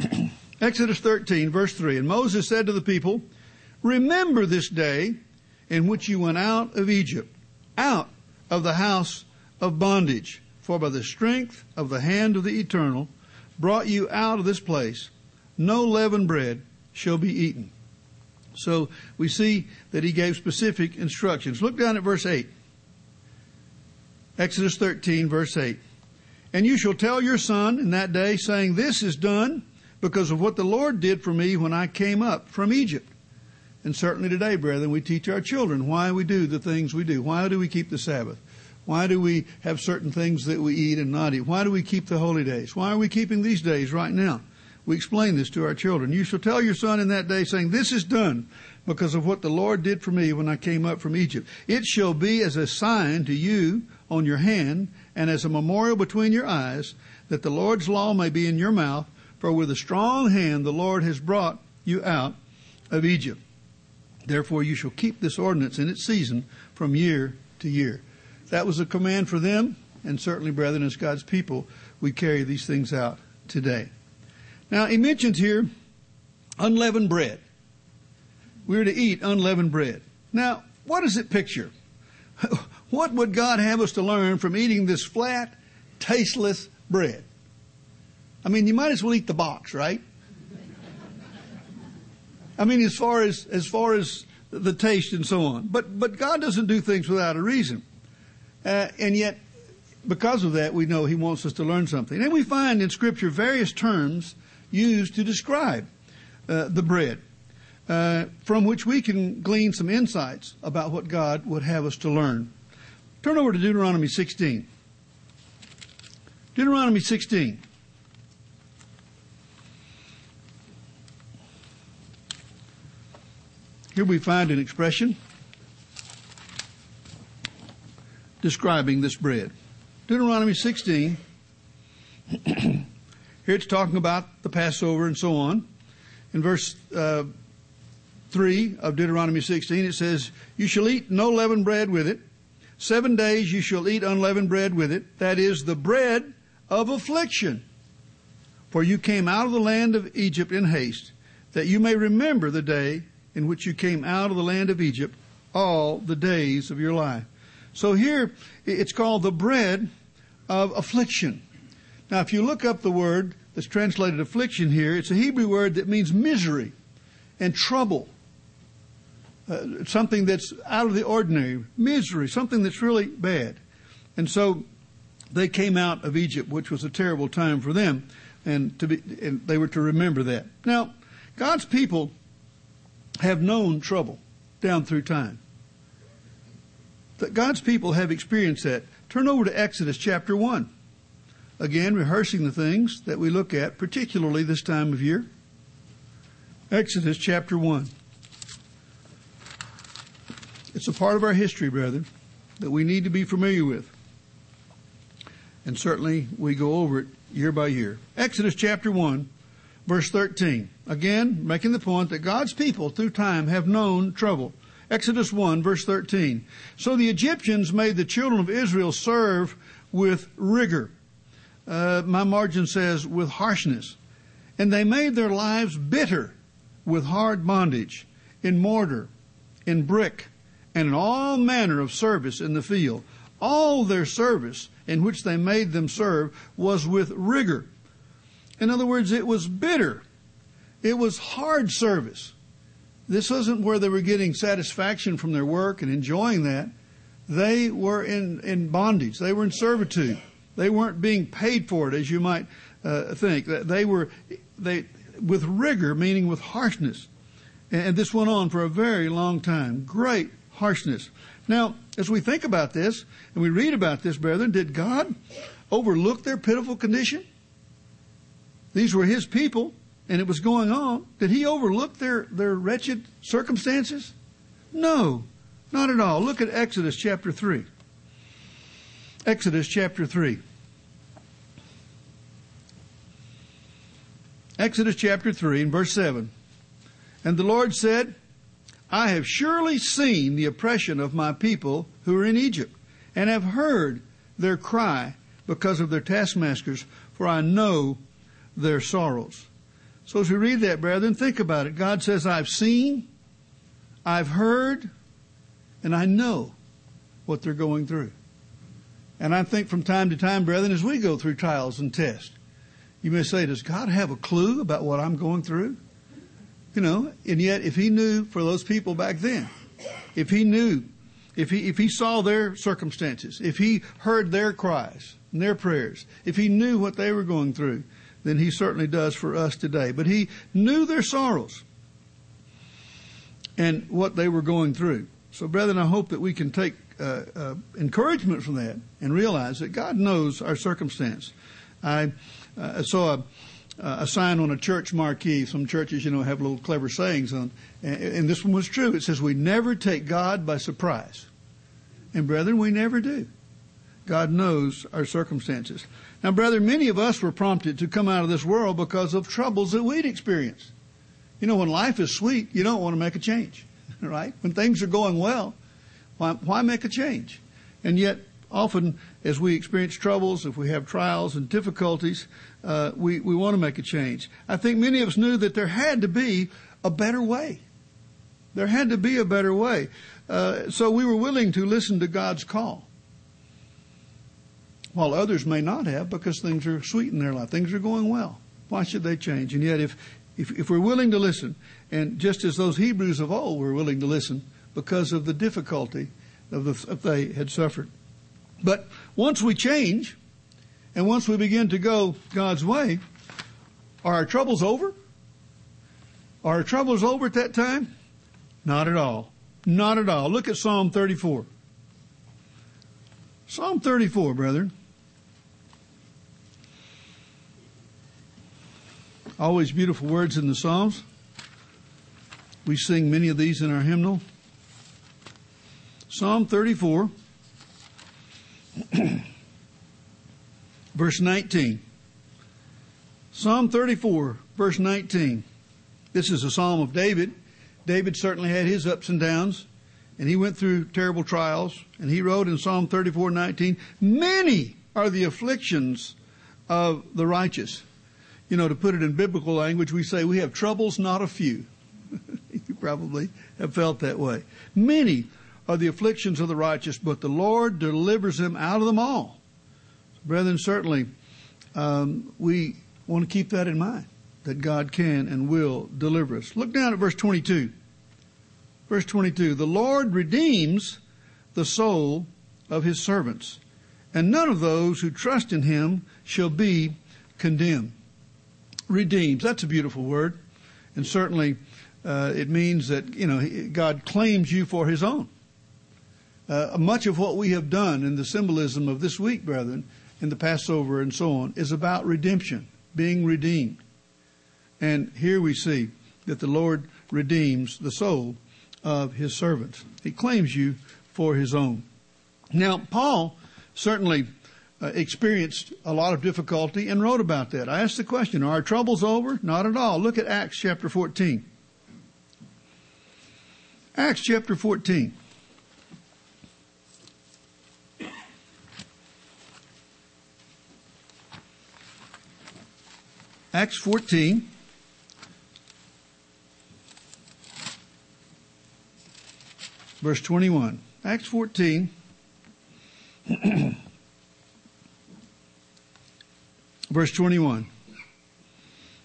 Exodus 13, verse 3. And Moses said to the people, Remember this day in which you went out of Egypt, out of the house of bondage. For by the strength of the hand of the eternal brought you out of this place. No leavened bread shall be eaten. So we see that he gave specific instructions. Look down at verse 8. Exodus 13, verse 8. And you shall tell your son in that day, saying, This is done because of what the Lord did for me when I came up from Egypt. And certainly today, brethren, we teach our children why we do the things we do. Why do we keep the Sabbath? Why do we have certain things that we eat and not eat? Why do we keep the holy days? Why are we keeping these days right now? We explain this to our children. You shall tell your son in that day, saying, This is done because of what the Lord did for me when I came up from Egypt. It shall be as a sign to you on your hand and as a memorial between your eyes that the Lord's law may be in your mouth. For with a strong hand the Lord has brought you out of Egypt. Therefore you shall keep this ordinance in its season from year to year. That was a command for them, and certainly, brethren, as God's people, we carry these things out today. Now, he mentions here unleavened bread. We're to eat unleavened bread. Now, what does it picture? What would God have us to learn from eating this flat, tasteless bread? I mean, you might as well eat the box, right? I mean, as far as as far as the taste and so on. But but God doesn't do things without a reason, uh, and yet because of that, we know He wants us to learn something. And we find in Scripture various terms used to describe uh, the bread, uh, from which we can glean some insights about what God would have us to learn. Turn over to Deuteronomy 16. Deuteronomy 16. Here we find an expression describing this bread. Deuteronomy 16. Here it's talking about the Passover and so on. In verse uh, 3 of Deuteronomy 16, it says, You shall eat no leavened bread with it. Seven days you shall eat unleavened bread with it, that is, the bread of affliction. For you came out of the land of Egypt in haste, that you may remember the day in which you came out of the land of Egypt all the days of your life. So here it's called the bread of affliction. Now, if you look up the word that's translated affliction here, it's a Hebrew word that means misery and trouble uh, something that's out of the ordinary, misery, something that's really bad. And so they came out of Egypt, which was a terrible time for them, and to be, and they were to remember that. Now, God's people have known trouble down through time. That God's people have experienced that. Turn over to Exodus chapter 1. Again, rehearsing the things that we look at, particularly this time of year. Exodus chapter 1. It's a part of our history, brethren, that we need to be familiar with. And certainly we go over it year by year. Exodus chapter 1, Verse 13. Again, making the point that God's people through time have known trouble. Exodus 1 verse 13. So the Egyptians made the children of Israel serve with rigor. Uh, my margin says with harshness. And they made their lives bitter with hard bondage in mortar, in brick, and in all manner of service in the field. All their service in which they made them serve was with rigor. In other words, it was bitter. It was hard service. This wasn't where they were getting satisfaction from their work and enjoying that. They were in, in bondage. They were in servitude. They weren't being paid for it, as you might uh, think. They were, they, with rigor, meaning with harshness. And this went on for a very long time. Great harshness. Now, as we think about this and we read about this, brethren, did God overlook their pitiful condition? These were His people and it was going on. Did He overlook their, their wretched circumstances? No, not at all. Look at Exodus chapter 3. Exodus chapter 3. Exodus chapter 3 and verse 7. And the Lord said, I have surely seen the oppression of my people who are in Egypt, and have heard their cry because of their taskmasters, for I know their sorrows. So as we read that, brethren, think about it. God says, I've seen, I've heard, and I know what they're going through. And I think from time to time, brethren, as we go through trials and tests, you may say, does God have a clue about what I'm going through? You know, and yet if he knew for those people back then, if he knew, if he, if he saw their circumstances, if he heard their cries and their prayers, if he knew what they were going through, then he certainly does for us today. But he knew their sorrows and what they were going through. So, brethren, I hope that we can take uh, uh, encouragement from that and realize that God knows our circumstance. I uh, saw a, a, sign on a church marquee. Some churches, you know, have little clever sayings on, and, and this one was true. It says, "We never take God by surprise," and brethren, we never do. God knows our circumstances. Now, brother, many of us were prompted to come out of this world because of troubles that we'd experienced. You know, when life is sweet, you don't want to make a change, right? When things are going well, why, why make a change? And yet, often, as we experience troubles, if we have trials and difficulties, uh, we, we want to make a change. I think many of us knew that there had to be a better way. There had to be a better way. Uh, so we were willing to listen to God's call while others may not have because things are sweet in their life. Things are going well. Why should they change? And yet, if, if, if we're willing to listen, and just as those Hebrews of old were willing to listen because of the difficulty of the, that they had suffered. But once we change, and once we begin to go God's way, are our troubles over? Are our troubles over at that time? Not at all. Not at all. Look at Psalm 34. Psalm 34, brethren. Always beautiful words in the Psalms. We sing many of these in our hymnal. Psalm 34, verse 19. Psalm 34, verse 19. This is a psalm of David. David certainly had his ups and downs, and he went through terrible trials. And he wrote in Psalm 34, 19, Many are the afflictions of the righteous you know, to put it in biblical language, we say we have troubles, not a few. you probably have felt that way. Many are the afflictions of the righteous, but the Lord delivers them out of them all. Brethren, certainly um, we want to keep that in mind that God can and will deliver us. Look down at verse 22. Verse 22 The Lord redeems the soul of his servants, and none of those who trust in him shall be condemned redeems. That's a beautiful word. And certainly uh, it means that, you know, God claims you for his own. Uh, much of what we have done in the symbolism of this week, brethren, in the Passover and so on, is about redemption, being redeemed. And here we see that the Lord redeems the soul of his servants. He claims you for his own. Now, Paul certainly uh, experienced a lot of difficulty and wrote about that. I asked the question, are our troubles over? Not at all. Look at Acts chapter 14. Acts chapter 14. Acts 14. Verse 21. Acts 14. verse 21.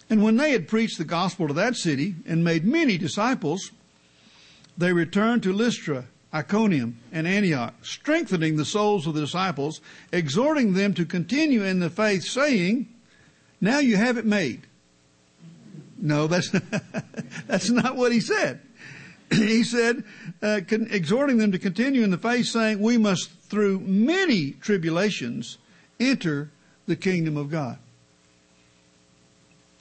And when they had preached the gospel to that city and made many disciples, they returned to Lystra, Iconium, and Antioch, strengthening the souls of the disciples, exhorting them to continue in the faith, saying, now you have it made. No, that's, that's not what he said. he said, uh, con- exhorting them to continue in the faith, saying, we must through many tribulations enter the kingdom of God.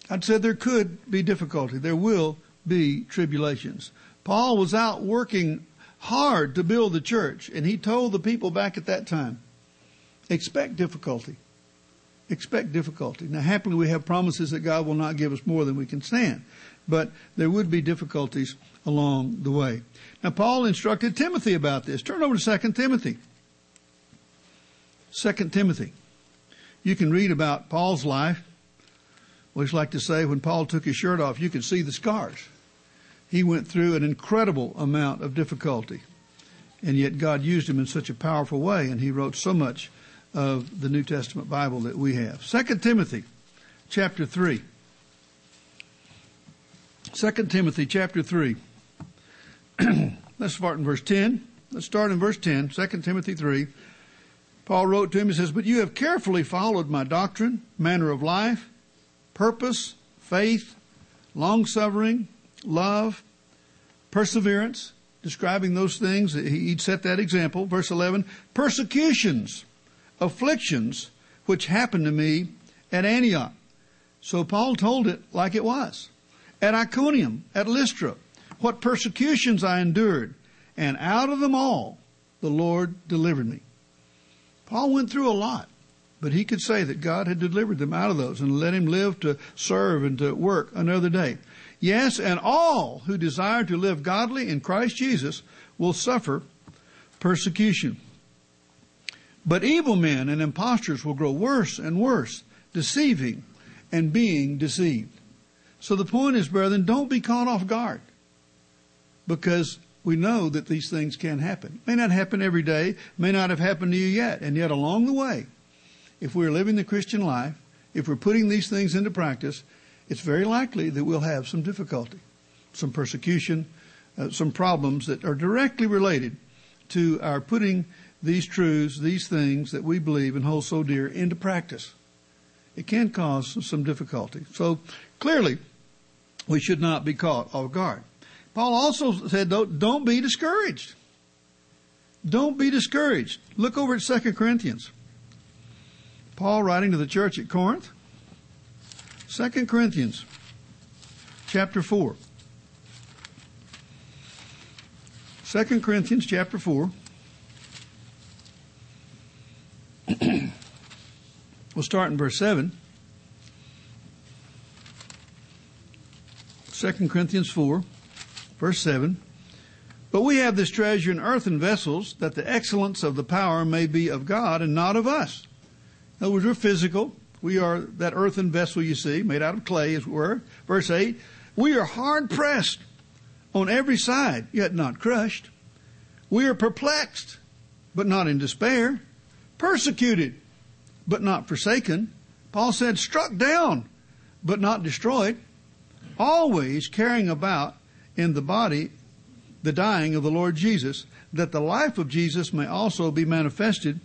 I'd said there could be difficulty. There will be tribulations. Paul was out working hard to build the church, and he told the people back at that time, expect difficulty expect difficulty. Now, happily, we have promises that God will not give us more than we can stand, but there would be difficulties along the way. Now, Paul instructed Timothy about this. Turn over to 2 Timothy. 2 Timothy. You can read about Paul's life. We always like to say when Paul took his shirt off, you could see the scars. He went through an incredible amount of difficulty. And yet God used him in such a powerful way, and he wrote so much of the New Testament Bible that we have. 2 Timothy chapter 3. 2 Timothy chapter 3. Let's start in verse 10. Let's start in verse 10, 2 Timothy 3. Paul wrote to him, he says, But you have carefully followed my doctrine, manner of life, purpose, faith, long suffering, love, perseverance, describing those things. He'd set that example. Verse 11, persecutions afflictions which happened to me at Antioch. So Paul told it like it was. At Iconium, at Lystra, what persecutions I endured, and out of them all the Lord delivered me. Paul went through a lot, but he could say that God had delivered them out of those and let him live to serve and to work another day. Yes, and all who desire to live godly in Christ Jesus will suffer persecution. But evil men and impostors will grow worse and worse, deceiving and being deceived. So the point is, brethren, don't be caught off guard. Because we know that these things can happen. May not happen every day, may not have happened to you yet. And yet along the way, if we're living the Christian life, if we're putting these things into practice, it's very likely that we'll have some difficulty, some persecution, uh, some problems that are directly related to our putting these truths, these things that we believe and hold so dear into practice. It can cause some difficulty. So clearly, we should not be caught off guard. Paul also said, don't, don't be discouraged. Don't be discouraged. Look over at 2 Corinthians. Paul writing to the church at Corinth. 2 Corinthians chapter 4. 2 Corinthians chapter 4. We'll start in verse 7. 2 Corinthians 4, verse 7. But we have this treasure in earthen vessels, that the excellence of the power may be of God and not of us. In other words, we're physical. We are that earthen vessel you see, made out of clay, as it were. Verse 8. We are hard pressed on every side, yet not crushed. We are perplexed, but not in despair persecuted, but not forsaken. Paul said, struck down, but not destroyed. Always carrying about in the body the dying of the Lord Jesus, that the life of Jesus may also be manifested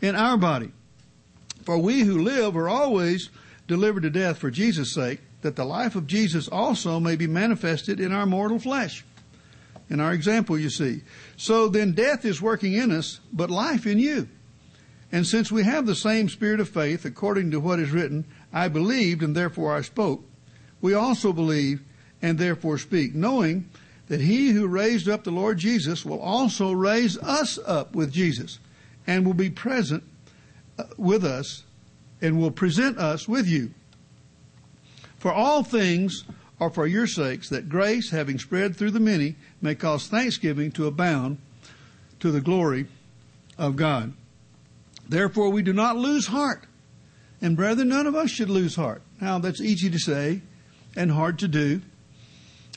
in our body. For we who live are always delivered to death for Jesus' sake, that the life of Jesus also may be manifested in our mortal flesh. In our example, you see. So then death is working in us, but life in you. And since we have the same spirit of faith, according to what is written, I believed and therefore I spoke, we also believe and therefore speak, knowing that he who raised up the Lord Jesus will also raise us up with Jesus and will be present uh, with us and will present us with you. For all things are for your sakes, that grace, having spread through the many, may cause thanksgiving to abound to the glory of God. Therefore we do not lose heart. And brethren, none of us should lose heart. Now that's easy to say and hard to do.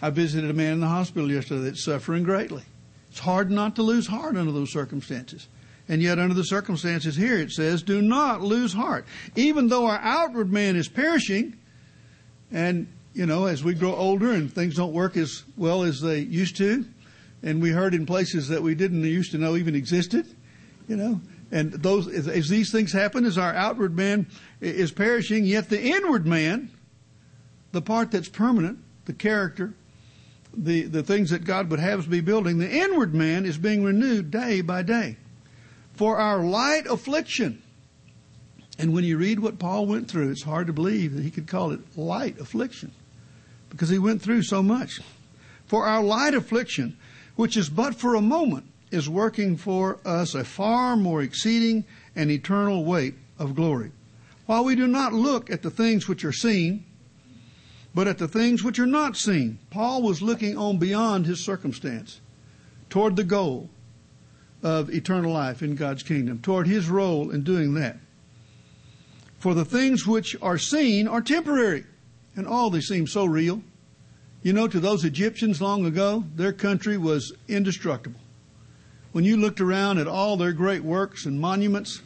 I visited a man in the hospital yesterday that's suffering greatly. It's hard not to lose heart under those circumstances. And yet under the circumstances here it says, do not lose heart. Even though our outward man is perishing, and you know, as we grow older and things don't work as well as they used to, and we heard in places that we didn't used to know even existed, you know, and those, as these things happen, as our outward man is perishing, yet the inward man, the part that's permanent, the character, the, the things that God would have us be building, the inward man is being renewed day by day. For our light affliction, and when you read what Paul went through, it's hard to believe that he could call it light affliction because he went through so much. For our light affliction, which is but for a moment, is working for us a far more exceeding and eternal weight of glory. While we do not look at the things which are seen, but at the things which are not seen. Paul was looking on beyond his circumstance, toward the goal of eternal life in God's kingdom, toward his role in doing that. For the things which are seen are temporary, and all they seem so real. You know, to those Egyptians long ago, their country was indestructible. When you looked around at all their great works and monuments,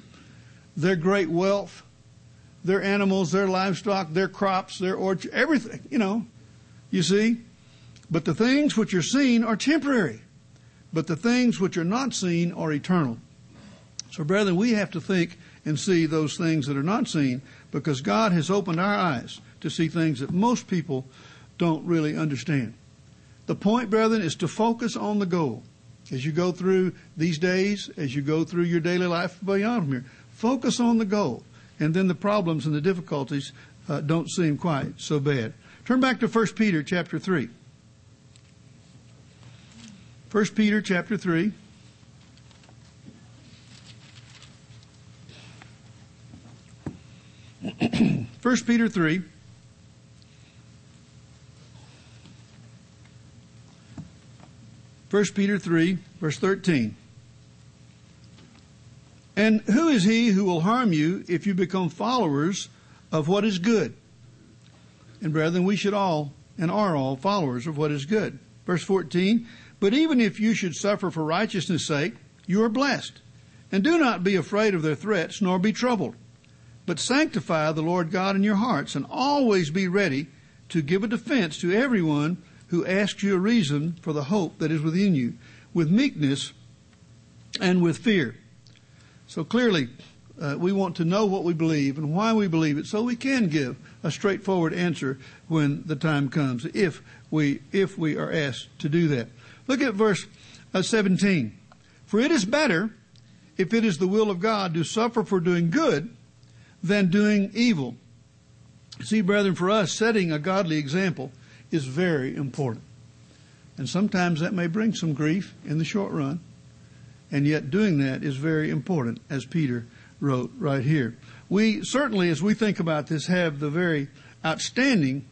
their great wealth, their animals, their livestock, their crops, their orchard, everything, you know. You see? But the things which are seen are temporary, but the things which are not seen are eternal. So, brethren, we have to think and see those things that are not seen because God has opened our eyes to see things that most people don't really understand. The point, brethren, is to focus on the goal. As you go through these days, as you go through your daily life beyond here, focus on the goal and then the problems and the difficulties uh, don't seem quite so bad. Turn back to 1 Peter chapter 3. 1 Peter chapter 3. First Peter 3. First Peter 3, verse 13. And who is he who will harm you if you become followers of what is good? And brethren, we should all and are all followers of what is good. Verse 14, but even if you should suffer for righteousness' sake, you are blessed. And do not be afraid of their threats, nor be troubled. But sanctify the Lord God in your hearts, and always be ready to give a defense to everyone who asks you a reason for the hope that is within you, with meekness and with fear so clearly, uh, we want to know what we believe and why we believe it so we can give a straightforward answer when the time comes, if we, if we are asked to do that. Look at verse uh, 17. For it is better, if it is the will of God, to suffer for doing good than doing evil. See, brethren, for us, setting a godly example is very important. And sometimes that may bring some grief in the short run. And yet doing that is very important, as Peter wrote right here. We certainly, as we think about this, have the very outstanding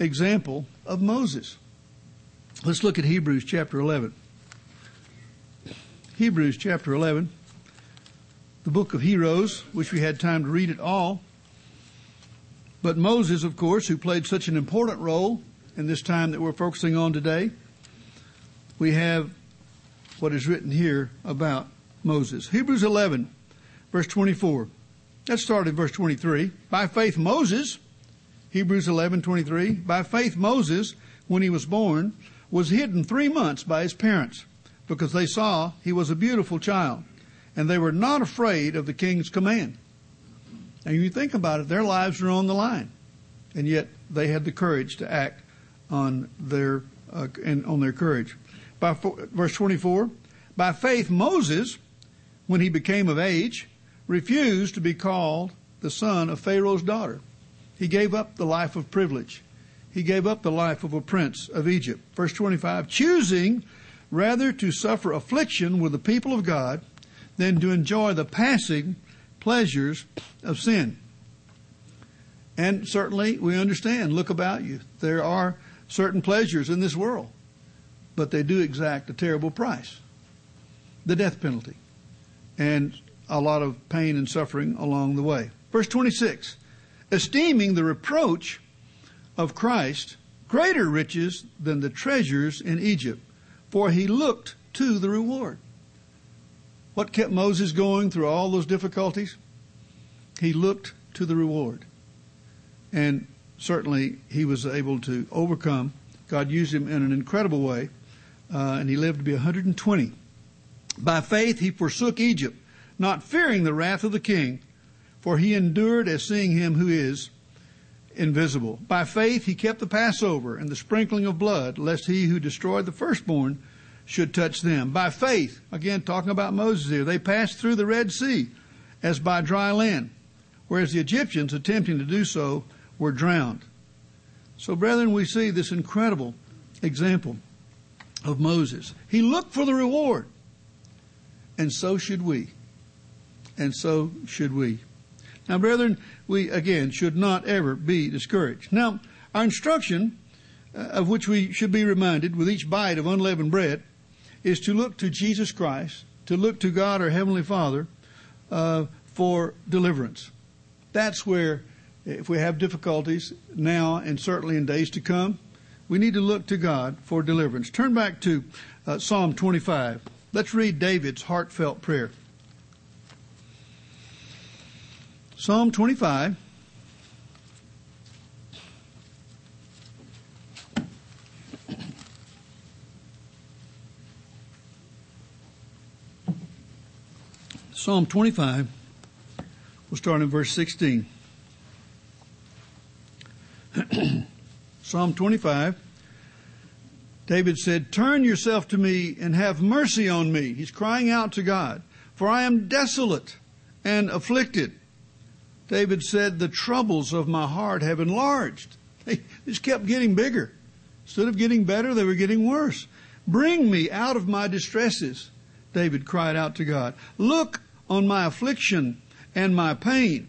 example of Moses. Let's look at Hebrews chapter 11. Hebrews chapter 11, the book of heroes, which we had time to read it all. But Moses, of course, who played such an important role in this time that we're focusing on today, we have what is written here about Moses. Hebrews 11, verse 24. Let's start at verse 23. By faith, Moses, Hebrews 11, 23, by faith, Moses, when he was born, was hidden three months by his parents because they saw he was a beautiful child and they were not afraid of the king's command. And you think about it, their lives were on the line, and yet they had the courage to act on their uh, and on their courage. By verse 24, by faith Moses, when he became of age, refused to be called the son of Pharaoh's daughter. He gave up the life of privilege. He gave up the life of a prince of Egypt. Verse 25, choosing rather to suffer affliction with the people of God than to enjoy the passing pleasures of sin. And certainly we understand, look about you. There are certain pleasures in this world, but they do exact a terrible price the death penalty and a lot of pain and suffering along the way. Verse 26 esteeming the reproach of Christ greater riches than the treasures in Egypt, for he looked to the reward. What kept Moses going through all those difficulties? He looked to the reward. And certainly he was able to overcome. God used him in an incredible way, uh, and he lived to be 120. By faith he forsook Egypt, not fearing the wrath of the king, for he endured as seeing him who is invisible. By faith he kept the Passover and the sprinkling of blood, lest he who destroyed the firstborn should touch them. By faith, again talking about Moses here, they passed through the Red Sea as by dry land, whereas the Egyptians attempting to do so were drowned. So, brethren, we see this incredible example of Moses. He looked for the reward, and so should we. And so should we. Now, brethren, we again should not ever be discouraged. Now, our instruction, uh, of which we should be reminded with each bite of unleavened bread, is to look to Jesus Christ, to look to God our Heavenly Father uh, for deliverance. That's where, if we have difficulties now and certainly in days to come, we need to look to God for deliverance. Turn back to uh, Psalm 25. Let's read David's heartfelt prayer. Psalm 25. Psalm 25, we'll start in verse 16. Psalm 25, David said, Turn yourself to me and have mercy on me. He's crying out to God, for I am desolate and afflicted. David said, The troubles of my heart have enlarged. They just kept getting bigger. Instead of getting better, they were getting worse. Bring me out of my distresses, David cried out to God. Look on my affliction and my pain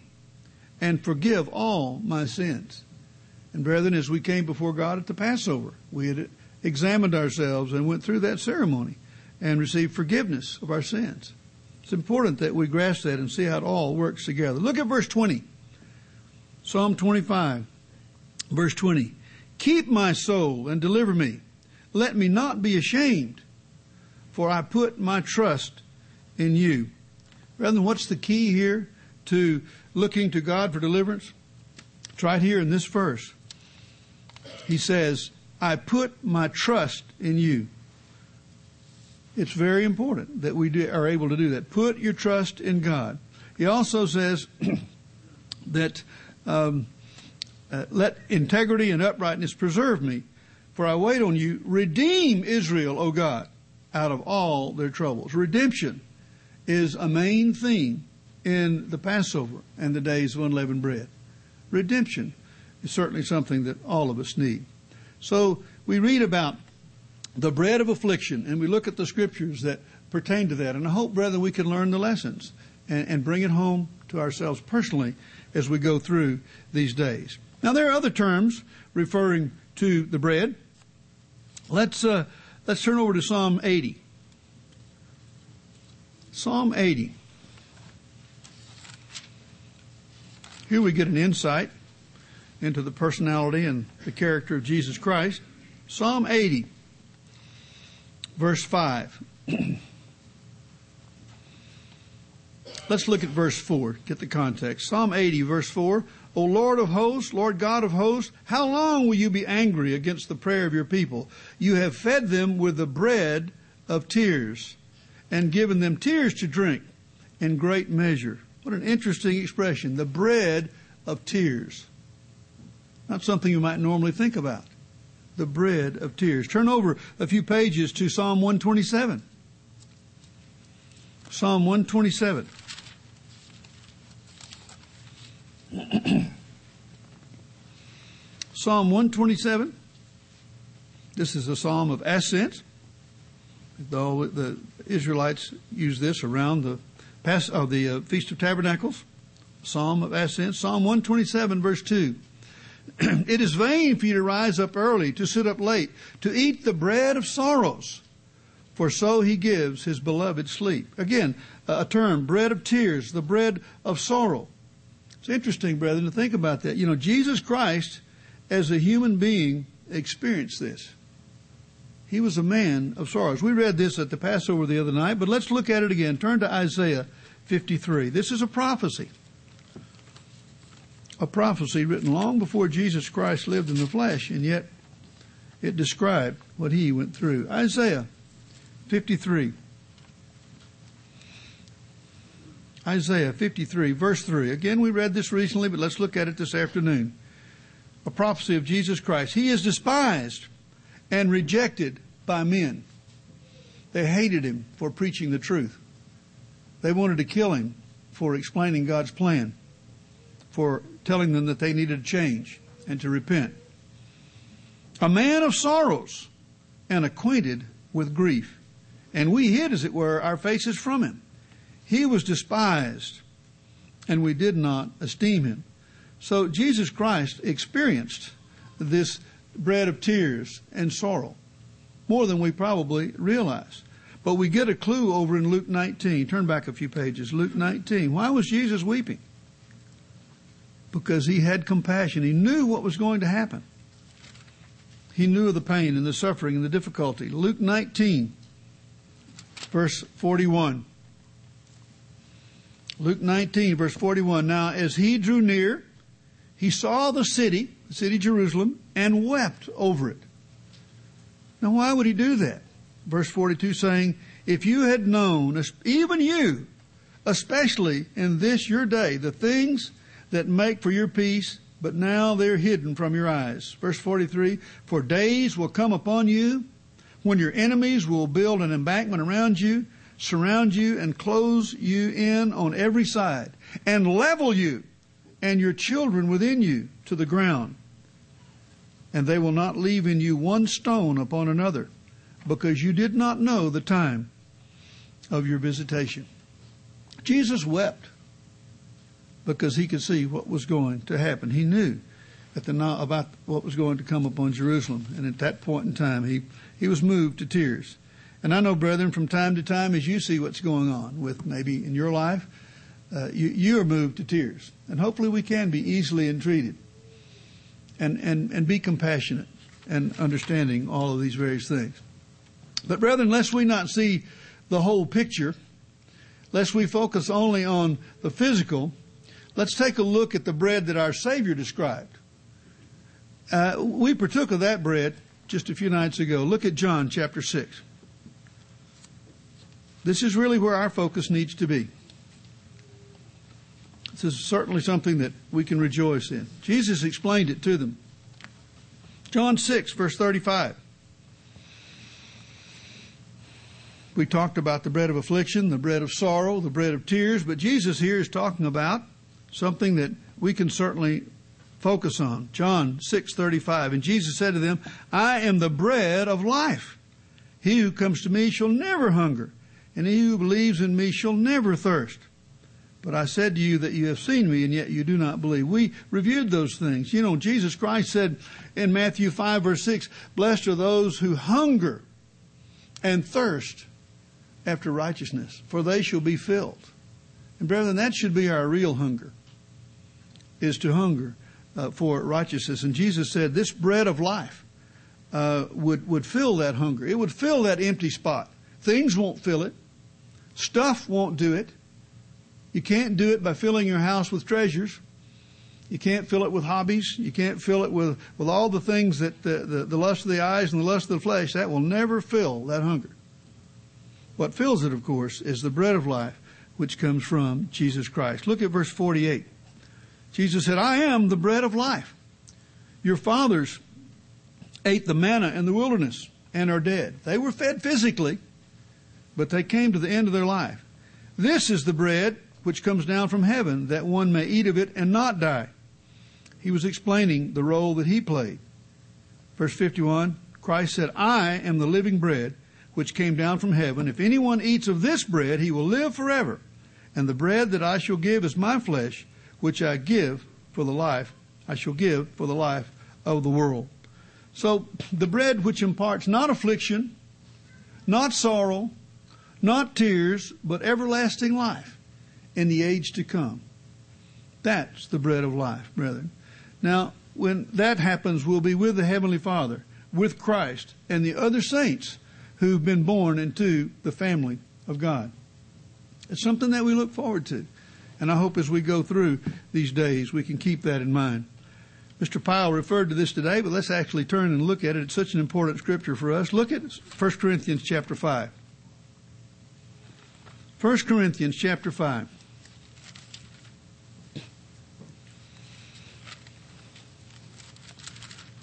and forgive all my sins. And brethren, as we came before God at the Passover, we had examined ourselves and went through that ceremony and received forgiveness of our sins. It's important that we grasp that and see how it all works together. Look at verse 20. Psalm 25, verse 20. Keep my soul and deliver me. Let me not be ashamed, for I put my trust in you. Brethren, what's the key here to looking to God for deliverance? It's right here in this verse. He says, I put my trust in you. It's very important that we do, are able to do that. Put your trust in God. He also says that um, uh, let integrity and uprightness preserve me, for I wait on you. Redeem Israel, O God, out of all their troubles. Redemption is a main theme in the Passover and the days of unleavened bread. Redemption is certainly something that all of us need. So we read about the bread of affliction, and we look at the scriptures that pertain to that. And I hope, brethren, we can learn the lessons and, and bring it home to ourselves personally as we go through these days. Now, there are other terms referring to the bread. Let's uh, let's turn over to Psalm 80. Psalm 80. Here we get an insight into the personality and the character of Jesus Christ. Psalm 80 verse 5. Let's look at verse 4, get the context. Psalm 80, verse 4. O Lord of hosts, Lord God of hosts, how long will you be angry against the prayer of your people? You have fed them with the bread of tears and given them tears to drink in great measure. What an interesting expression. The bread of tears. Not something you might normally think about the bread of tears. Turn over a few pages to Psalm 127. Psalm 127. psalm 127. This is a psalm of ascent. Though the Israelites use this around the Pass, oh, the uh, Feast of Tabernacles, Psalm of Ascent, Psalm 127, verse 2. it is vain for you to rise up early, to sit up late, to eat the bread of sorrows, for so he gives his beloved sleep. Again, a term, bread of tears, the bread of sorrow. It's interesting, brethren, to think about that. You know, Jesus Christ, as a human being, experienced this. He was a man of sorrows. We read this at the Passover the other night, but let's look at it again. Turn to Isaiah 53. This is a prophecy. A prophecy written long before Jesus Christ lived in the flesh, and yet it described what he went through. Isaiah 53. Isaiah 53, verse 3. Again, we read this recently, but let's look at it this afternoon. A prophecy of Jesus Christ. He is despised and rejected by men. They hated him for preaching the truth. They wanted to kill him for explaining God's plan, for telling them that they needed to change and to repent. A man of sorrows and acquainted with grief. And we hid, as it were, our faces from him. He was despised, and we did not esteem him. So Jesus Christ experienced this bread of tears and sorrow more than we probably realize. But we get a clue over in Luke 19. Turn back a few pages. Luke 19. Why was Jesus weeping? Because he had compassion. He knew what was going to happen. He knew of the pain and the suffering and the difficulty. Luke 19, verse 41. Luke 19, verse 41. Now, as he drew near, he saw the city, the city Jerusalem, and wept over it. Now, why would he do that? Verse 42 saying, If you had known, even you, especially in this your day, the things that make for your peace, but now they're hidden from your eyes. Verse 43, For days will come upon you when your enemies will build an embankment around you, surround you, and close you in on every side, and level you and your children within you to the ground. And they will not leave in you one stone upon another, because you did not know the time of your visitation. Jesus wept because he could see what was going to happen. He knew the, about what was going to come upon Jerusalem. And at that point in time, he, he was moved to tears. And I know, brethren, from time to time, as you see what's going on with maybe in your life, uh, you, you are moved to tears. And hopefully we can be easily entreated and, and, and be compassionate and understanding all of these various things. But brethren, lest we not see the whole picture, lest we focus only on the physical, let's take a look at the bread that our Savior described. Uh, we partook of that bread just a few nights ago. Look at John chapter 6. This is really where our focus needs to be. This is certainly something that we can rejoice in. Jesus explained it to them. John 6, verse 35. We talked about the bread of affliction, the bread of sorrow, the bread of tears, but Jesus here is talking about something that we can certainly focus on. John 6:35 and Jesus said to them, "I am the bread of life. He who comes to me shall never hunger, and he who believes in me shall never thirst." But I said to you that you have seen me and yet you do not believe. We reviewed those things. You know, Jesus Christ said in Matthew 5 verse 6, blessed are those who hunger and thirst after righteousness, for they shall be filled. And brethren, that should be our real hunger, is to hunger uh, for righteousness. And Jesus said this bread of life uh, would, would fill that hunger. It would fill that empty spot. Things won't fill it. Stuff won't do it. You can't do it by filling your house with treasures. You can't fill it with hobbies. You can't fill it with, with all the things that the, the, the lust of the eyes and the lust of the flesh. That will never fill that hunger. What fills it, of course, is the bread of life, which comes from Jesus Christ. Look at verse 48. Jesus said, I am the bread of life. Your fathers ate the manna in the wilderness and are dead. They were fed physically, but they came to the end of their life. This is the bread which comes down from heaven, that one may eat of it and not die. He was explaining the role that he played. Verse 51, Christ said, I am the living bread which came down from heaven. If anyone eats of this bread, he will live forever. And the bread that I shall give is my flesh, which I give for the life, I shall give for the life of the world. So the bread which imparts not affliction, not sorrow, not tears, but everlasting life in the age to come. That's the bread of life, brethren. Now, when that happens, we'll be with the Heavenly Father, with Christ, and the other saints who've been born into the family of God. It's something that we look forward to. And I hope as we go through these days, we can keep that in mind. Mr. Pyle referred to this today, but let's actually turn and look at it. It's such an important scripture for us. Look at 1 Corinthians chapter 5. 1 Corinthians chapter 5.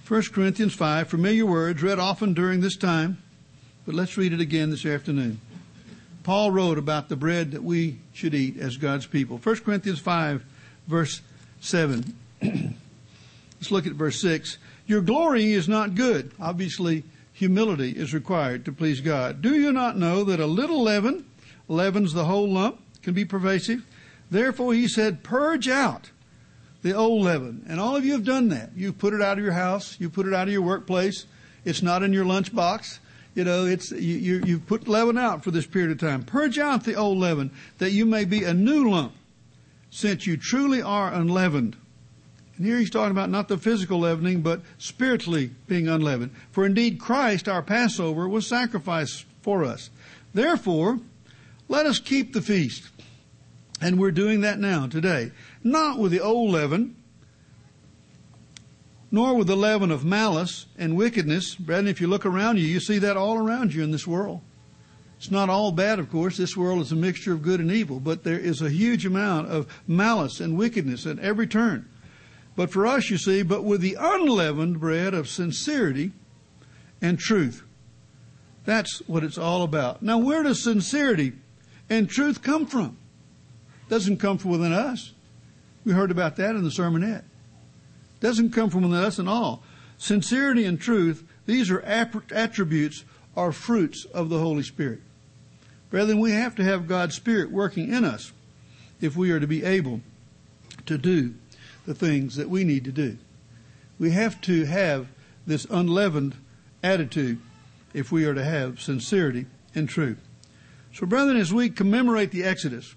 First Corinthians 5, familiar words read often during this time, but let's read it again this afternoon. Paul wrote about the bread that we should eat as God's people. 1 Corinthians 5, verse 7. let's look at verse 6. Your glorying is not good. Obviously, humility is required to please God. Do you not know that a little leaven leavens the whole lump, can be pervasive? Therefore, he said, purge out the old leaven. And all of you have done that. You've put it out of your house. You put it out of your workplace. It's not in your lunchbox. You know, it's, you, you, you've put leaven out for this period of time. Purge out the old leaven that you may be a new lump since you truly are unleavened. And here he's talking about not the physical leavening, but spiritually being unleavened. For indeed Christ, our Passover, was sacrificed for us. Therefore, let us keep the feast. And we're doing that now, today. Not with the old leaven, nor with the leaven of malice and wickedness. Brethren, if you look around you, you see that all around you in this world. It's not all bad, of course. This world is a mixture of good and evil, but there is a huge amount of malice and wickedness at every turn. But for us, you see, but with the unleavened bread of sincerity and truth. That's what it's all about. Now, where does sincerity and truth come from? It Doesn't come from within us. We heard about that in the sermonette. Doesn't come from within us at all. Sincerity and truth, these are attributes or fruits of the Holy Spirit. Brethren, we have to have God's Spirit working in us if we are to be able to do the things that we need to do. We have to have this unleavened attitude if we are to have sincerity and truth. So, brethren, as we commemorate the Exodus,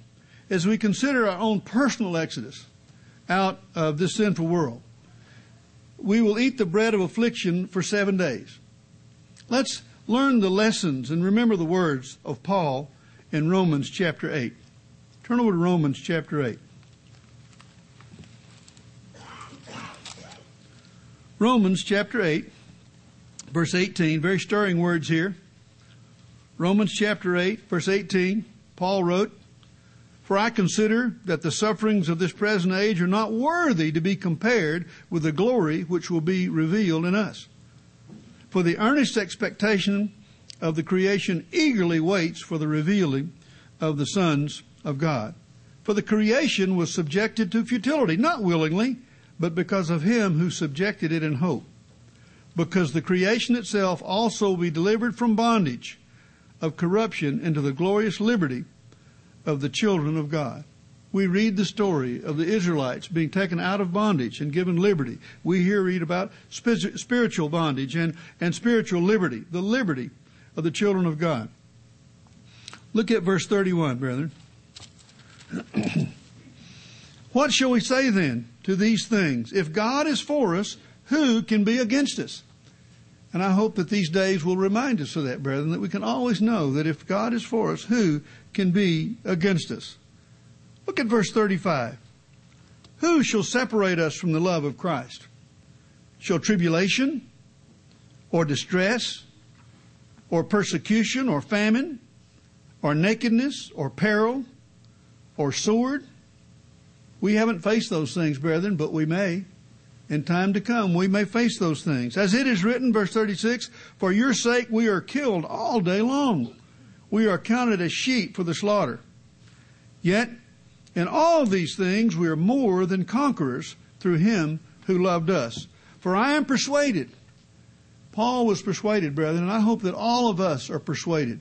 as we consider our own personal Exodus out of this sinful world, we will eat the bread of affliction for seven days. Let's learn the lessons and remember the words of Paul in Romans chapter 8. Turn over to Romans chapter 8. Romans chapter 8, verse 18, very stirring words here. Romans chapter 8, verse 18, Paul wrote, For I consider that the sufferings of this present age are not worthy to be compared with the glory which will be revealed in us. For the earnest expectation of the creation eagerly waits for the revealing of the sons of God. For the creation was subjected to futility, not willingly, but because of him who subjected it in hope. Because the creation itself also will be delivered from bondage of corruption into the glorious liberty of the children of God. We read the story of the Israelites being taken out of bondage and given liberty. We here read about spiritual bondage and, and spiritual liberty, the liberty of the children of God. Look at verse 31, brethren. what shall we say then to these things? If God is for us, who can be against us? And I hope that these days will remind us of that, brethren, that we can always know that if God is for us, who can be against us? Look at verse 35. Who shall separate us from the love of Christ? Shall tribulation, or distress, or persecution, or famine, or nakedness, or peril, or sword? We haven't faced those things, brethren, but we may in time to come we may face those things. As it is written, verse 36, for your sake we are killed all day long. We are counted as sheep for the slaughter. Yet, in all these things we are more than conquerors through him who loved us. For I am persuaded. Paul was persuaded, brethren, and I hope that all of us are persuaded.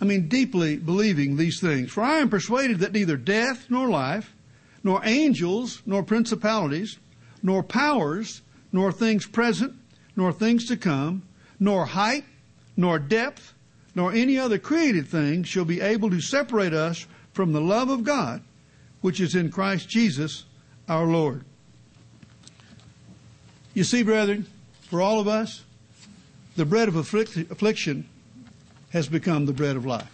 I mean, deeply believing these things. For I am persuaded that neither death nor life, nor angels, nor principalities, nor powers, nor things present, nor things to come, nor height, nor depth, nor any other created thing shall be able to separate us from the love of God, which is in Christ Jesus our Lord. You see, brethren, for all of us, the bread of affliction has become the bread of life.